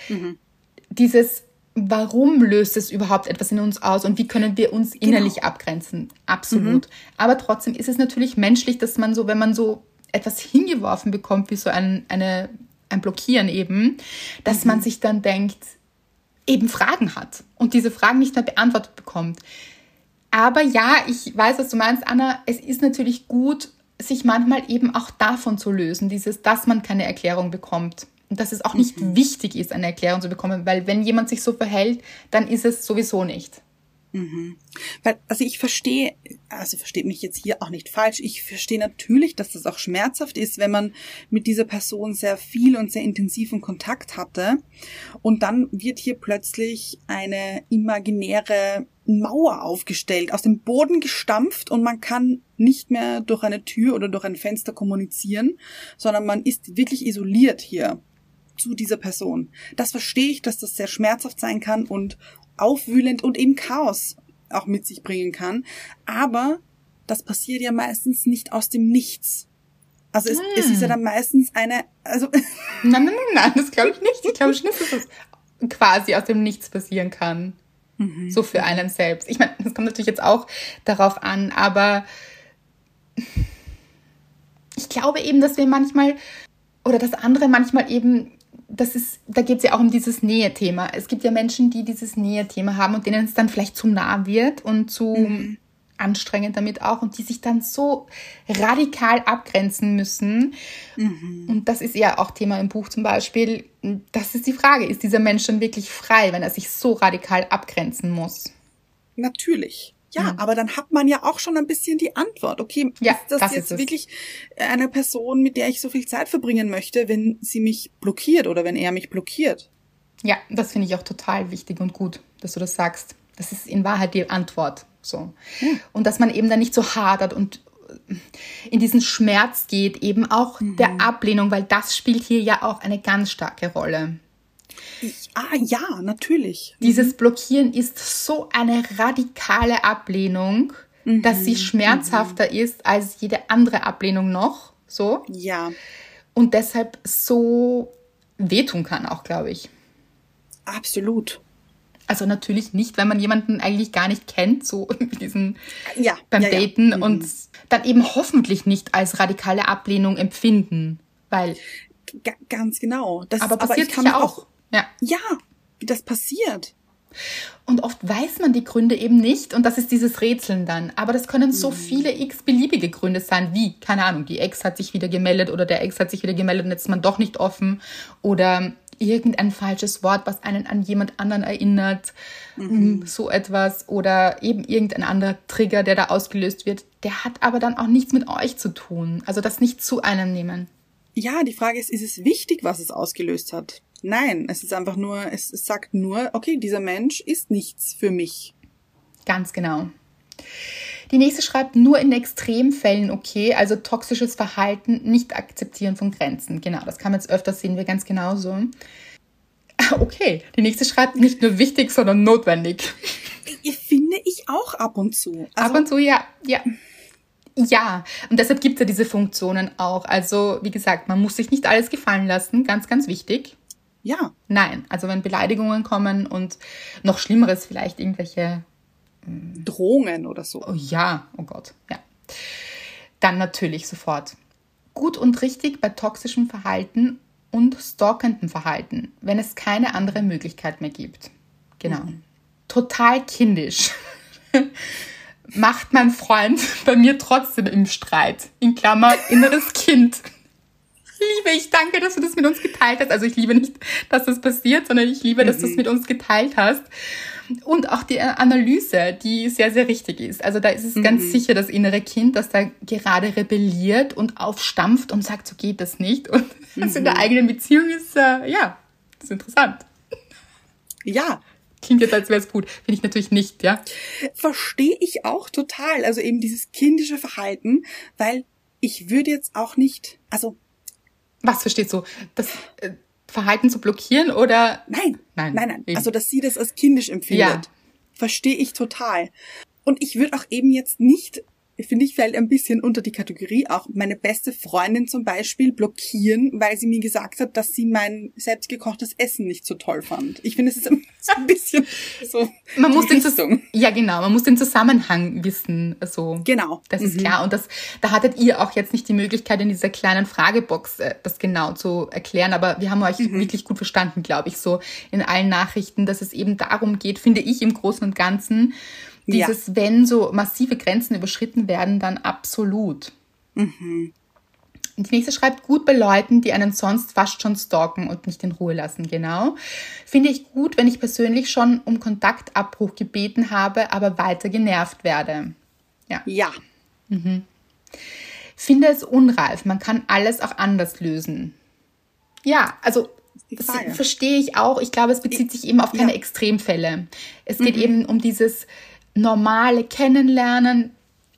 Dieses, warum löst es überhaupt etwas in uns aus und wie können wir uns innerlich abgrenzen? Absolut. Aber trotzdem ist es natürlich menschlich, dass man so, wenn man so etwas hingeworfen bekommt, wie so ein, eine, ein Blockieren eben, dass man sich dann denkt, eben Fragen hat und diese Fragen nicht mehr beantwortet bekommt. Aber ja, ich weiß, was du meinst, Anna. Es ist natürlich gut, sich manchmal eben auch davon zu lösen, dieses, dass man keine Erklärung bekommt. Dass es auch nicht wichtig ist, eine Erklärung zu bekommen, weil wenn jemand sich so verhält, dann ist es sowieso nicht. Weil, also ich verstehe, also versteht mich jetzt hier auch nicht falsch, ich verstehe natürlich, dass das auch schmerzhaft ist, wenn man mit dieser Person sehr viel und sehr intensiven Kontakt hatte. Und dann wird hier plötzlich eine imaginäre Mauer aufgestellt, aus dem Boden gestampft und man kann nicht mehr durch eine Tür oder durch ein Fenster kommunizieren, sondern man ist wirklich isoliert hier zu dieser Person. Das verstehe ich, dass das sehr schmerzhaft sein kann und aufwühlend und eben Chaos auch mit sich bringen kann. Aber das passiert ja meistens nicht aus dem Nichts. Also es, es ist ja dann meistens eine, also Nein, nein, nein, nein, das glaube ich nicht. Ich glaube schon, dass das quasi aus dem Nichts passieren kann. So für einen selbst. Ich meine, das kommt natürlich jetzt auch darauf an, aber ich glaube eben, dass wir manchmal oder dass andere manchmal eben, das ist, da geht es ja auch um dieses Nähe-Thema. Es gibt ja Menschen, die dieses Nähe-Thema haben und denen es dann vielleicht zu nah wird und zu anstrengend damit auch und die sich dann so radikal abgrenzen müssen. Und das ist ja auch Thema im Buch zum Beispiel. Das ist die Frage, ist dieser Mensch dann wirklich frei, wenn er sich so radikal abgrenzen muss? natürlich. Ja, aber dann hat man ja auch schon ein bisschen die Antwort. Okay, Ja, ist das, das jetzt ist wirklich eine Person, mit der ich so viel Zeit verbringen möchte, wenn sie mich blockiert oder wenn er mich blockiert? Ja, das finde ich auch total wichtig und gut, dass du das sagst. Das ist in Wahrheit die Antwort. So. Und dass man eben dann nicht so hadert und in diesen Schmerz geht, eben auch der Ablehnung, weil das spielt hier ja auch eine ganz starke Rolle. Ah, ja, natürlich. Dieses Blockieren ist so eine radikale Ablehnung, dass sie schmerzhafter ist als jede andere Ablehnung noch. So. Ja, Und deshalb so wehtun kann auch, glaube ich. absolut. Also natürlich nicht, wenn man jemanden eigentlich gar nicht kennt, so diesen Ja, beim ja, ja. Daten und dann eben hoffentlich nicht als radikale Ablehnung empfinden, weil Ga ganz genau. Das, aber passiert ich kann ja mir auch. Ja. Ja, wie das passiert. Und oft weiß man die Gründe eben nicht und das ist dieses Rätseln dann. Aber das können so viele x-beliebige Gründe sein, wie, keine Ahnung, die Ex hat sich wieder gemeldet oder der Ex hat sich wieder gemeldet und jetzt ist man doch nicht offen oder irgendein falsches Wort, was einen an jemand anderen erinnert, so etwas oder eben irgendein anderer Trigger, der da ausgelöst wird, der hat aber dann auch nichts mit euch zu tun. Also das nicht zu einem nehmen. Ja, die Frage ist, ist es wichtig, was es ausgelöst hat? Nein, es ist einfach nur, es, es sagt nur, okay, dieser Mensch ist nichts für mich. Ganz genau. Die nächste schreibt nur in Extremfällen okay, also toxisches Verhalten, nicht akzeptieren von Grenzen. Genau, das kann man jetzt öfter sehen wir ganz genauso. Ah, Okay, die nächste schreibt nicht nur wichtig, sondern notwendig. Finde ich auch ab und zu. Also, Ab und zu, ja, ja. Ja, und deshalb gibt es ja diese Funktionen auch. Also, wie gesagt, man muss sich nicht alles gefallen lassen, ganz, ganz wichtig. Ja, Nein, also wenn Beleidigungen kommen und noch Schlimmeres vielleicht irgendwelche Drohungen oder so. Oh ja, oh Gott, ja. Dann natürlich sofort. Gut und richtig bei toxischem Verhalten und stalkendem Verhalten, wenn es keine andere Möglichkeit mehr gibt. Genau. Mhm. Total kindisch. Macht mein Freund bei mir trotzdem im Streit. In Klammer, inneres Kind. Liebe, ich danke, dass du das mit uns geteilt hast. Also ich liebe nicht, dass das passiert, sondern ich liebe, dass mhm. du es mit uns geteilt hast. Und auch die Analyse, die sehr, sehr richtig ist. Also da ist es mhm. ganz sicher das innere Kind, das da gerade rebelliert und aufstampft und sagt, so geht das nicht. Und mhm. das in der eigenen Beziehung ist, äh, ja, das ist interessant. Ja, klingt jetzt, als wäre es gut. Finde ich natürlich nicht, ja. Verstehe ich auch total. Also eben dieses kindische Verhalten, weil ich würde jetzt auch nicht, also. Was verstehst du? Das äh, Verhalten zu blockieren oder? Nein, nein, nein, nein. Also, dass sie das als kindisch empfindet. Ja. Verstehe ich total. Und ich würde auch eben jetzt nicht finde ich, fällt ein bisschen unter die Kategorie auch meine beste Freundin zum Beispiel blockieren, weil sie mir gesagt hat, dass sie mein selbstgekochtes Essen nicht so toll fand. Ich finde, es ist ein bisschen so. Man muss den Richtung. ja genau, man muss den Zusammenhang wissen. Also genau, das ist mhm. klar. Und das, da hattet ihr auch jetzt nicht die Möglichkeit in dieser kleinen Fragebox äh, das genau zu erklären, aber wir haben euch mhm. wirklich gut verstanden, glaube ich, so in allen Nachrichten, dass es eben darum geht, finde ich im Großen und Ganzen dieses, ja. wenn so massive Grenzen überschritten werden, dann absolut. Mhm. Die nächste schreibt, gut bei Leuten, die einen sonst fast schon stalken und nicht in Ruhe lassen. Genau. Finde ich gut, wenn ich persönlich schon um Kontaktabbruch gebeten habe, aber weiter genervt werde. Ja. Ja. Mhm. Finde es unreif. Man kann alles auch anders lösen. Ja, also das verstehe ich auch. Ich glaube, es bezieht sich eben auf keine ja. Extremfälle. Es geht mhm. eben um dieses, normale Kennenlernen.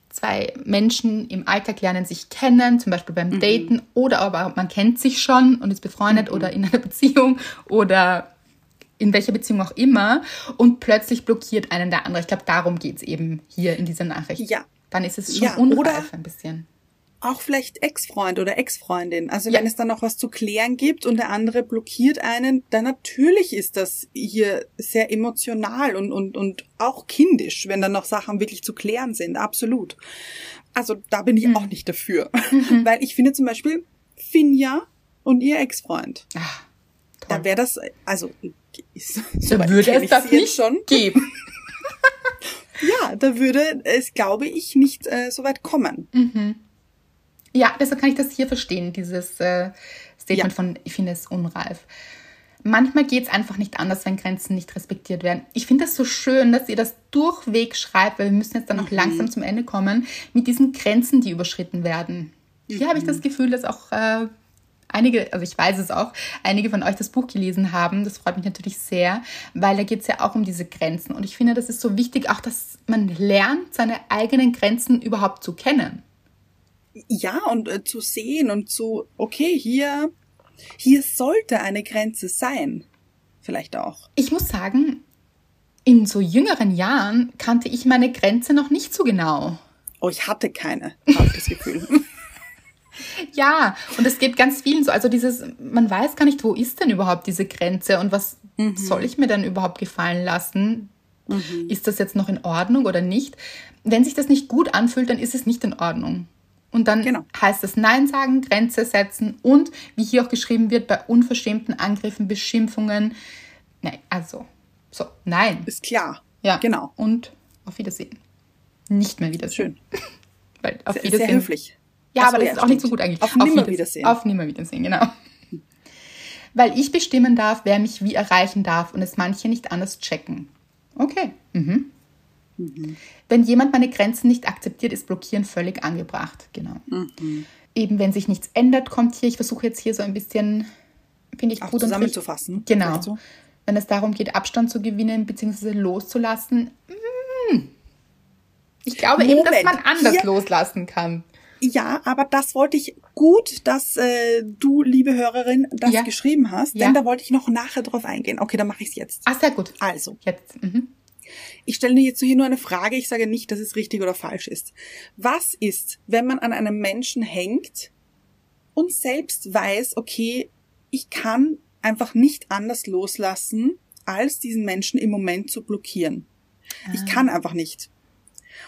Zwei Menschen im Alltag lernen sich kennen, zum Beispiel beim mhm. Daten, oder aber man kennt sich schon und ist befreundet mhm. oder in einer Beziehung oder in welcher Beziehung auch immer und plötzlich blockiert einen der andere. Ich glaube, darum geht es eben hier in dieser Nachricht. Ja. Dann ist es schon ja, unreif ein bisschen auch vielleicht Ex-Freund oder Ex-Freundin. Also ja. wenn es dann noch was zu klären gibt und der andere blockiert einen, dann natürlich ist das hier sehr emotional und, und, und auch kindisch, wenn dann noch Sachen wirklich zu klären sind. Absolut. Also da bin ich mhm. auch nicht dafür. Mhm. Weil ich finde zum Beispiel Finja und ihr Ex-Freund. Ah, da wäre das, also so da würde es das nicht schon geben. ja, da würde es, glaube ich, nicht äh, so weit kommen. Mhm. Ja, deshalb kann ich das hier verstehen, dieses äh, Statement ja. von, ich finde es unreif. Manchmal geht es einfach nicht anders, wenn Grenzen nicht respektiert werden. Ich finde das so schön, dass ihr das durchweg schreibt, weil wir müssen jetzt dann noch mhm. langsam zum Ende kommen, mit diesen Grenzen, die überschritten werden. Hier mhm. habe ich das Gefühl, dass auch äh, einige, also ich weiß es auch, einige von euch das Buch gelesen haben. Das freut mich natürlich sehr, weil da geht es ja auch um diese Grenzen. Und ich finde, das ist so wichtig, auch dass man lernt, seine eigenen Grenzen überhaupt zu kennen ja, und äh, zu sehen und zu, okay, hier, hier sollte eine Grenze sein. Vielleicht auch. Ich muss sagen, in so jüngeren Jahren kannte ich meine Grenze noch nicht so genau. Oh, ich hatte keine, habe ich das Gefühl. ja, und es geht ganz vielen so. Also dieses, man weiß gar nicht, wo ist denn überhaupt diese Grenze und was mhm. soll ich mir denn überhaupt gefallen lassen? Mhm. Ist das jetzt noch in Ordnung oder nicht? Wenn sich das nicht gut anfühlt, dann ist es nicht in Ordnung. Und dann genau. heißt es Nein sagen, Grenze setzen und, wie hier auch geschrieben wird, bei unverschämten Angriffen, Beschimpfungen. Nein, also, so, nein. Ist klar. Ja, genau. Und auf Wiedersehen. Nicht mehr Wiedersehen. Schön. Weil auf sehr, Wiedersehen. Sehr höflich. Ja, so, aber das ja, ist auch stimmt. nicht so gut eigentlich. Auf, auf Nimmerwiedersehen. Auf Nimmerwiedersehen, genau. Weil ich bestimmen darf, wer mich wie erreichen darf und es manche nicht anders checken. Okay. Mhm. Mhm. Wenn jemand meine Grenzen nicht akzeptiert, ist Blockieren völlig angebracht. Genau. Mhm. Eben, wenn sich nichts ändert, kommt hier, ich versuche jetzt hier so ein bisschen, finde ich, Auch gut zusammenzufassen. Genau. So. Wenn es darum geht, Abstand zu gewinnen bzw. loszulassen. Mh, hm. ich glaube Moment, eben, dass man anders hier, loslassen kann. Ja, aber das wollte ich gut, dass äh, du, liebe Hörerin, das ja. geschrieben hast, denn ja. da wollte ich noch nachher drauf eingehen. Okay, dann mache ich es jetzt. Ach, sehr gut. Also. Jetzt. Mhm. Ich stelle dir jetzt hier nur eine Frage, ich sage nicht, dass es richtig oder falsch ist. Was ist, wenn man an einem Menschen hängt und selbst weiß, okay, ich kann einfach nicht anders loslassen, als diesen Menschen im Moment zu blockieren? Ich kann einfach nicht.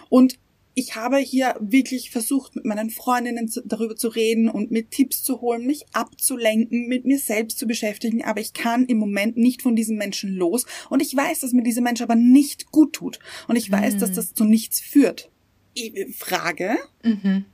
Und ich habe hier wirklich versucht, mit meinen Freundinnen darüber zu reden und mit Tipps zu holen, mich abzulenken, mit mir selbst zu beschäftigen, aber ich kann im Moment nicht von diesen Menschen los. Und ich weiß, dass mir diese Mensch aber nicht gut tut. Und ich weiß, dass das zu nichts führt. Ich frage, Mhm.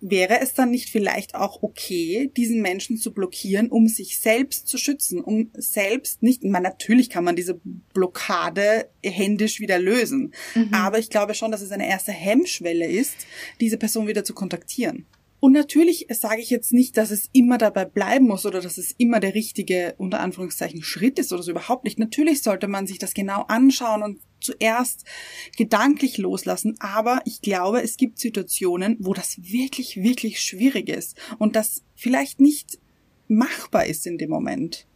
Wäre es dann nicht vielleicht auch okay, diesen Menschen zu blockieren, um sich selbst zu schützen, um selbst nicht, ich meine, natürlich kann man diese Blockade händisch wieder lösen, aber ich glaube schon, dass es eine erste Hemmschwelle ist, diese Person wieder zu kontaktieren. Und natürlich sage ich jetzt nicht, dass es immer dabei bleiben muss oder dass es immer der richtige, unter Anführungszeichen, Schritt ist oder so überhaupt nicht. Natürlich sollte man sich das genau anschauen und zuerst gedanklich loslassen, aber ich glaube, es gibt Situationen, wo das wirklich, wirklich schwierig ist und das vielleicht nicht machbar ist in dem Moment.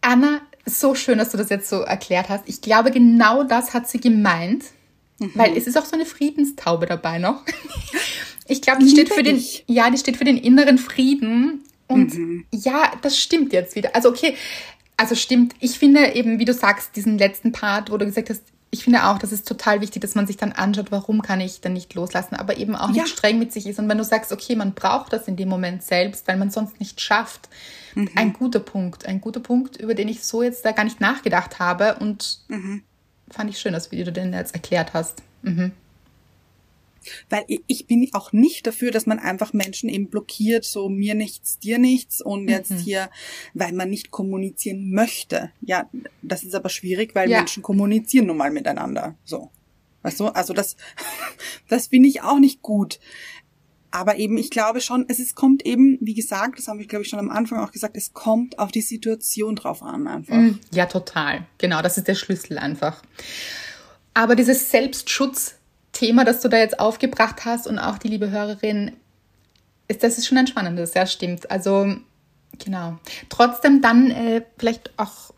Anna, so schön, dass du das jetzt so erklärt hast. Ich glaube, genau das hat sie gemeint, Mhm. weil es ist auch so eine Friedenstaube dabei noch. Ich glaube, die steht für den, ja, die steht für den inneren Frieden. Und Mhm. ja, das stimmt jetzt wieder. Also okay, also stimmt. Ich finde eben, wie du sagst, diesen letzten Part, wo du gesagt hast, ich finde auch, das ist total wichtig, dass man sich dann anschaut, warum kann ich denn nicht loslassen, aber eben auch nicht Ja. streng mit sich ist. Und wenn du sagst, okay, man braucht das in dem Moment selbst, weil man sonst nicht schafft, Mhm. ein guter Punkt, ein guter Punkt, über den ich so jetzt da gar nicht nachgedacht habe und Mhm. fand ich schön, dass du den jetzt erklärt hast. Mhm. Weil ich- bin auch nicht dafür, dass man einfach Menschen eben blockiert, so mir nichts, dir nichts und jetzt hier, weil man nicht kommunizieren möchte. Ja, das ist aber schwierig, weil Ja. Menschen kommunizieren nun mal miteinander. So. Weißt du? Also das, das finde ich auch nicht gut. Aber eben, ich glaube schon, es ist, kommt eben, wie gesagt, das habe ich, glaube ich, schon am Anfang auch gesagt, es kommt auf die Situation drauf an, einfach. Mm, Ja, total. Genau, das ist der Schlüssel einfach. Aber dieses Selbstschutzthema, das du da jetzt aufgebracht hast und auch die liebe Hörerin, ist, das ist schon ein spannendes, ja, stimmt. Also, genau. Trotzdem dann äh, vielleicht auch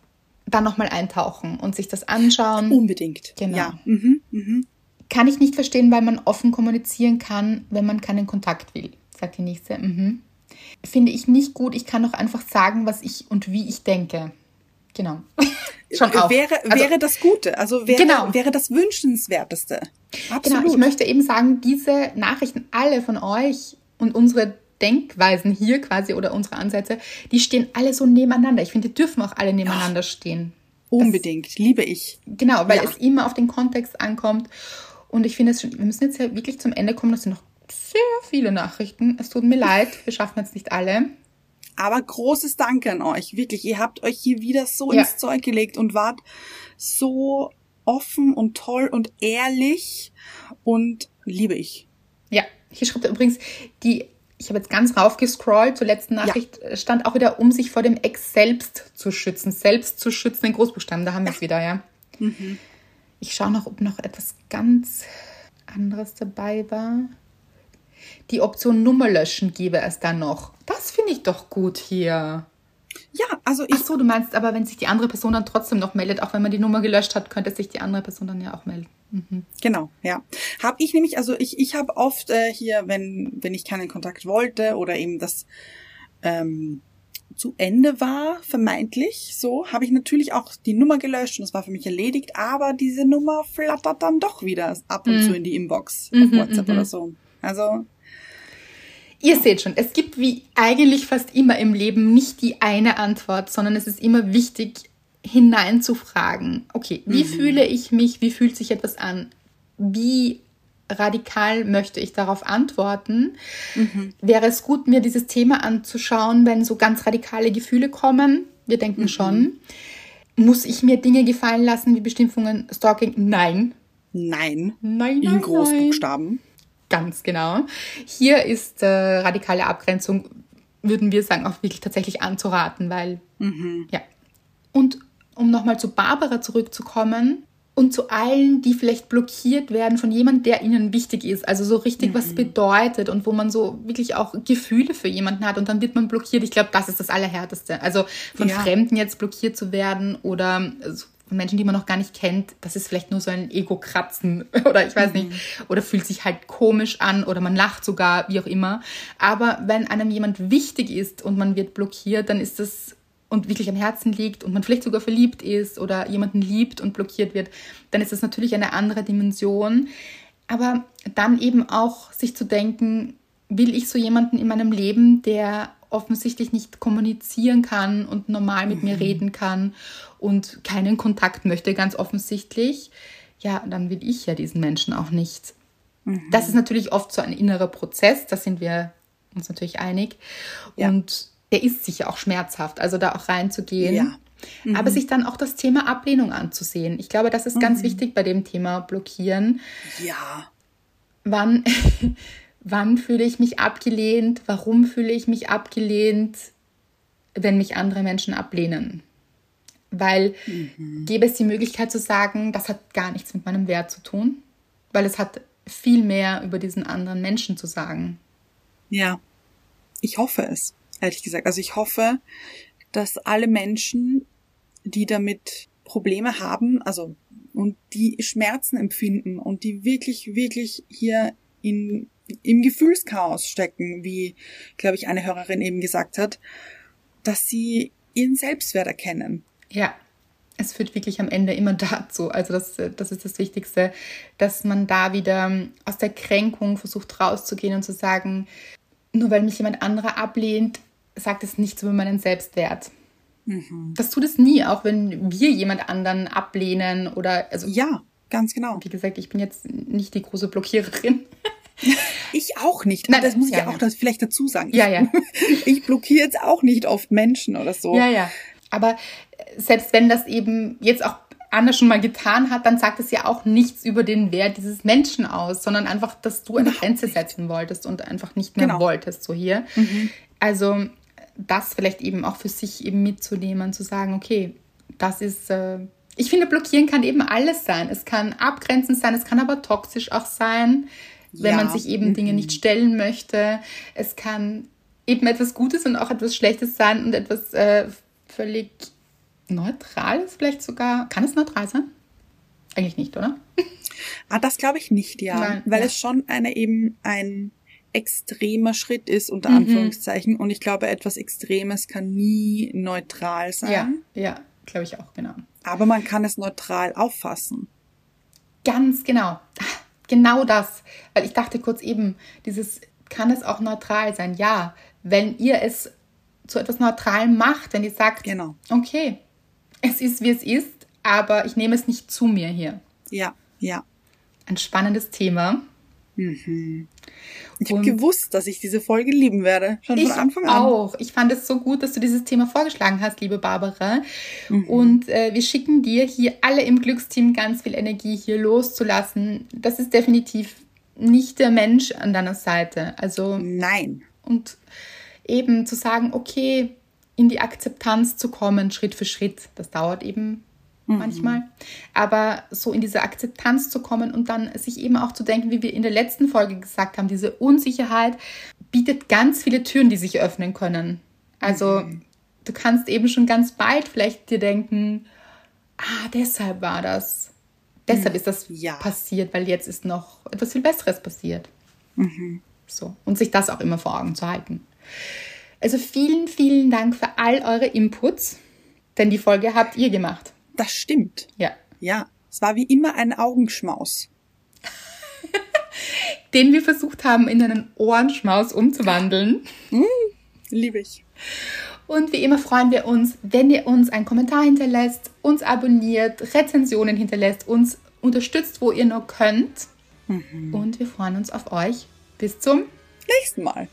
da nochmal eintauchen und sich das anschauen. Unbedingt. Genau. Ja. Mhm, mhm. Kann ich nicht verstehen, weil man offen kommunizieren kann, wenn man keinen Kontakt will, sagt die nächste. Mhm. Finde ich nicht gut. Ich kann doch einfach sagen, was ich und wie ich denke. Genau. Schon auch. Wäre, Also- wäre das Gute, also wäre, Genau. wäre das Wünschenswerteste. Absolut. Genau, ich möchte eben sagen, diese Nachrichten alle von euch und unsere Denkweisen hier quasi oder unsere Ansätze, die stehen alle so nebeneinander. Ich finde, die dürfen auch alle nebeneinander stehen. Unbedingt, liebe ich. Genau, weil Ja. es immer auf den Kontext ankommt. Und ich finde es schon, wir müssen jetzt ja wirklich zum Ende kommen. Das sind noch sehr viele Nachrichten. Es tut mir leid, wir schaffen jetzt nicht alle. Aber großes Danke an euch, wirklich. Ihr habt euch hier wieder so Ja. ins Zeug gelegt und wart so offen und toll und ehrlich und liebe ich. Ja, hier schreibt er übrigens, die, ich habe jetzt ganz raufgescrollt, zur letzten Nachricht äh, stand auch wieder, um sich vor dem Ex selbst zu schützen. Selbst zu schützen in Großbuchstaben, da haben wir es wieder, ja. Ich schaue noch, ob noch etwas ganz anderes dabei war. Die Option Nummer löschen gäbe es dann noch. Das finde ich doch gut hier. Ja, also ich, Ach so, du meinst aber, wenn sich die andere Person dann trotzdem noch meldet, auch wenn man die Nummer gelöscht hat, könnte sich die andere Person dann ja auch melden. genau, ja. Hab ich nämlich, also ich, ich habe oft äh, hier, wenn, wenn ich keinen Kontakt wollte oder eben das ähm, zu Ende war, vermeintlich, so, habe ich natürlich auch die Nummer gelöscht und das war für mich erledigt, aber diese Nummer flattert dann doch wieder ab und zu in die Inbox auf WhatsApp oder so. Also, Ihr seht schon, es gibt wie eigentlich fast immer im Leben nicht die eine Antwort, sondern es ist immer wichtig, hineinzufragen. Okay, wie fühle ich mich? Wie fühlt sich etwas an? Wie radikal möchte ich darauf antworten? Wäre es gut, mir dieses Thema anzuschauen, wenn so ganz radikale Gefühle kommen? Wir denken schon. Muss ich mir Dinge gefallen lassen wie Beschimpfungen, Stalking? Nein. nein, Nein, in nein, Großbuchstaben. Ganz genau. Hier ist äh, radikale Abgrenzung, würden wir sagen, auch wirklich tatsächlich anzuraten, weil, ja. Und um nochmal zu Barbara zurückzukommen und zu allen, die vielleicht blockiert werden von jemandem, der ihnen wichtig ist, also so richtig was bedeutet und wo man so wirklich auch Gefühle für jemanden hat und dann wird man blockiert. Ich glaube, das ist das Allerhärteste. Also von Ja. Fremden jetzt blockiert zu werden oder so Menschen, die man noch gar nicht kennt, das ist vielleicht nur so ein Ego-Kratzen oder ich weiß nicht, oder fühlt sich halt komisch an oder man lacht sogar, wie auch immer. Aber wenn einem jemand wichtig ist und man wird blockiert, dann ist das und wirklich am Herzen liegt und man vielleicht sogar verliebt ist oder jemanden liebt und blockiert wird, dann ist das natürlich eine andere Dimension. Aber dann eben auch sich zu denken, will ich so jemanden in meinem Leben, der offensichtlich nicht kommunizieren kann und normal mit mhm. mir reden kann und keinen Kontakt möchte, ganz offensichtlich, ja, dann will ich ja diesen Menschen auch nicht. Mhm. Das ist natürlich oft so ein innerer Prozess, da sind wir uns natürlich einig. Ja. Und der ist sicher auch schmerzhaft, also da auch reinzugehen. Ja. Mhm. Aber sich dann auch das Thema Ablehnung anzusehen. Ich glaube, das ist mhm. ganz wichtig bei dem Thema Blockieren. Ja. Wann, wann fühle ich mich abgelehnt? Warum fühle ich mich abgelehnt, wenn mich andere Menschen ablehnen? Weil mhm. gäbe es die Möglichkeit zu sagen, das hat gar nichts mit meinem Wert zu tun, weil es hat viel mehr über diesen anderen Menschen zu sagen. Ja, ich hoffe es ehrlich gesagt. Also ich hoffe, dass alle Menschen, die damit Probleme haben, also und die Schmerzen empfinden und die wirklich, wirklich hier in, im Gefühlschaos stecken, wie, glaube ich, eine Hörerin eben gesagt hat, dass sie ihren Selbstwert erkennen. Ja, es führt wirklich am Ende immer dazu. Also das, das ist das Wichtigste, dass man da wieder aus der Kränkung versucht rauszugehen und zu sagen, nur weil mich jemand anderer ablehnt, sagt es nichts über meinen Selbstwert. Mhm. Das tut es nie, auch wenn wir jemand anderen ablehnen oder also. Ja, ganz genau. Wie gesagt, ich bin jetzt nicht die große Blockiererin. Ich auch nicht. Nein, das muss ich ja, auch das vielleicht dazu sagen. Ja, ja. Ich blockiere jetzt auch nicht oft Menschen oder so. Ja, ja. Aber selbst wenn das eben jetzt auch Anna schon mal getan hat, dann sagt es ja auch nichts über den Wert dieses Menschen aus, sondern einfach, dass du eine Grenze setzen wolltest und einfach nicht mehr genau. wolltest, so hier. Mhm. Also das vielleicht eben auch für sich eben mitzunehmen, zu sagen, okay, das ist, äh, ich finde, blockieren kann eben alles sein. Es kann abgrenzend sein, es kann aber toxisch auch sein, wenn ja. man sich eben mhm. Dinge nicht stellen möchte. Es kann eben etwas Gutes und auch etwas Schlechtes sein und etwas äh, völlig Neutrales vielleicht sogar. Kann es neutral sein? Eigentlich nicht, oder? Ah, das glaube ich nicht, ja. Nein, weil ja. es schon eine eben ein extremer Schritt ist, unter mhm. Anführungszeichen. Und ich glaube, etwas Extremes kann nie neutral sein. Ja, ja, glaube ich auch, genau. Aber man kann es neutral auffassen. Ganz genau. Genau das. Weil ich dachte kurz eben, dieses kann es auch neutral sein. Ja, wenn ihr es zu etwas Neutralem macht, wenn ihr sagt, genau. okay, es ist wie es ist, aber ich nehme es nicht zu mir hier. Ja, ja. Ein spannendes Thema. Mhm. Ich habe gewusst, dass ich diese Folge lieben werde, schon von Anfang an. auch. Ich fand es so gut, dass du dieses Thema vorgeschlagen hast, liebe Barbara. Mhm. Und äh, wir schicken dir hier alle im Glücksteam ganz viel Energie hier loszulassen. Das ist definitiv nicht der Mensch an deiner Seite. Also nein. Und eben zu sagen, okay, in die Akzeptanz zu kommen, Schritt für Schritt. Das dauert eben mhm. manchmal. Aber so in diese Akzeptanz zu kommen und dann sich eben auch zu denken, wie wir in der letzten Folge gesagt haben, diese Unsicherheit bietet ganz viele Türen, die sich öffnen können. Also mhm. du kannst eben schon ganz bald vielleicht dir denken, ah, deshalb war das. Deshalb mhm. ist das ja. passiert, weil jetzt ist noch etwas viel Besseres passiert. Mhm. So. Und sich das auch immer vor Augen zu halten. Also vielen, vielen Dank für all eure Inputs, denn die Folge habt ihr gemacht. Das stimmt. Ja. Ja. Es war wie immer ein Augenschmaus. Den wir versucht haben, in einen Ohrenschmaus umzuwandeln. Mm, liebe ich. Und wie immer freuen wir uns, wenn ihr uns einen Kommentar hinterlässt, uns abonniert, Rezensionen hinterlässt, uns unterstützt, wo ihr nur könnt. Mhm. Und wir freuen uns auf euch. Bis zum nächsten Mal.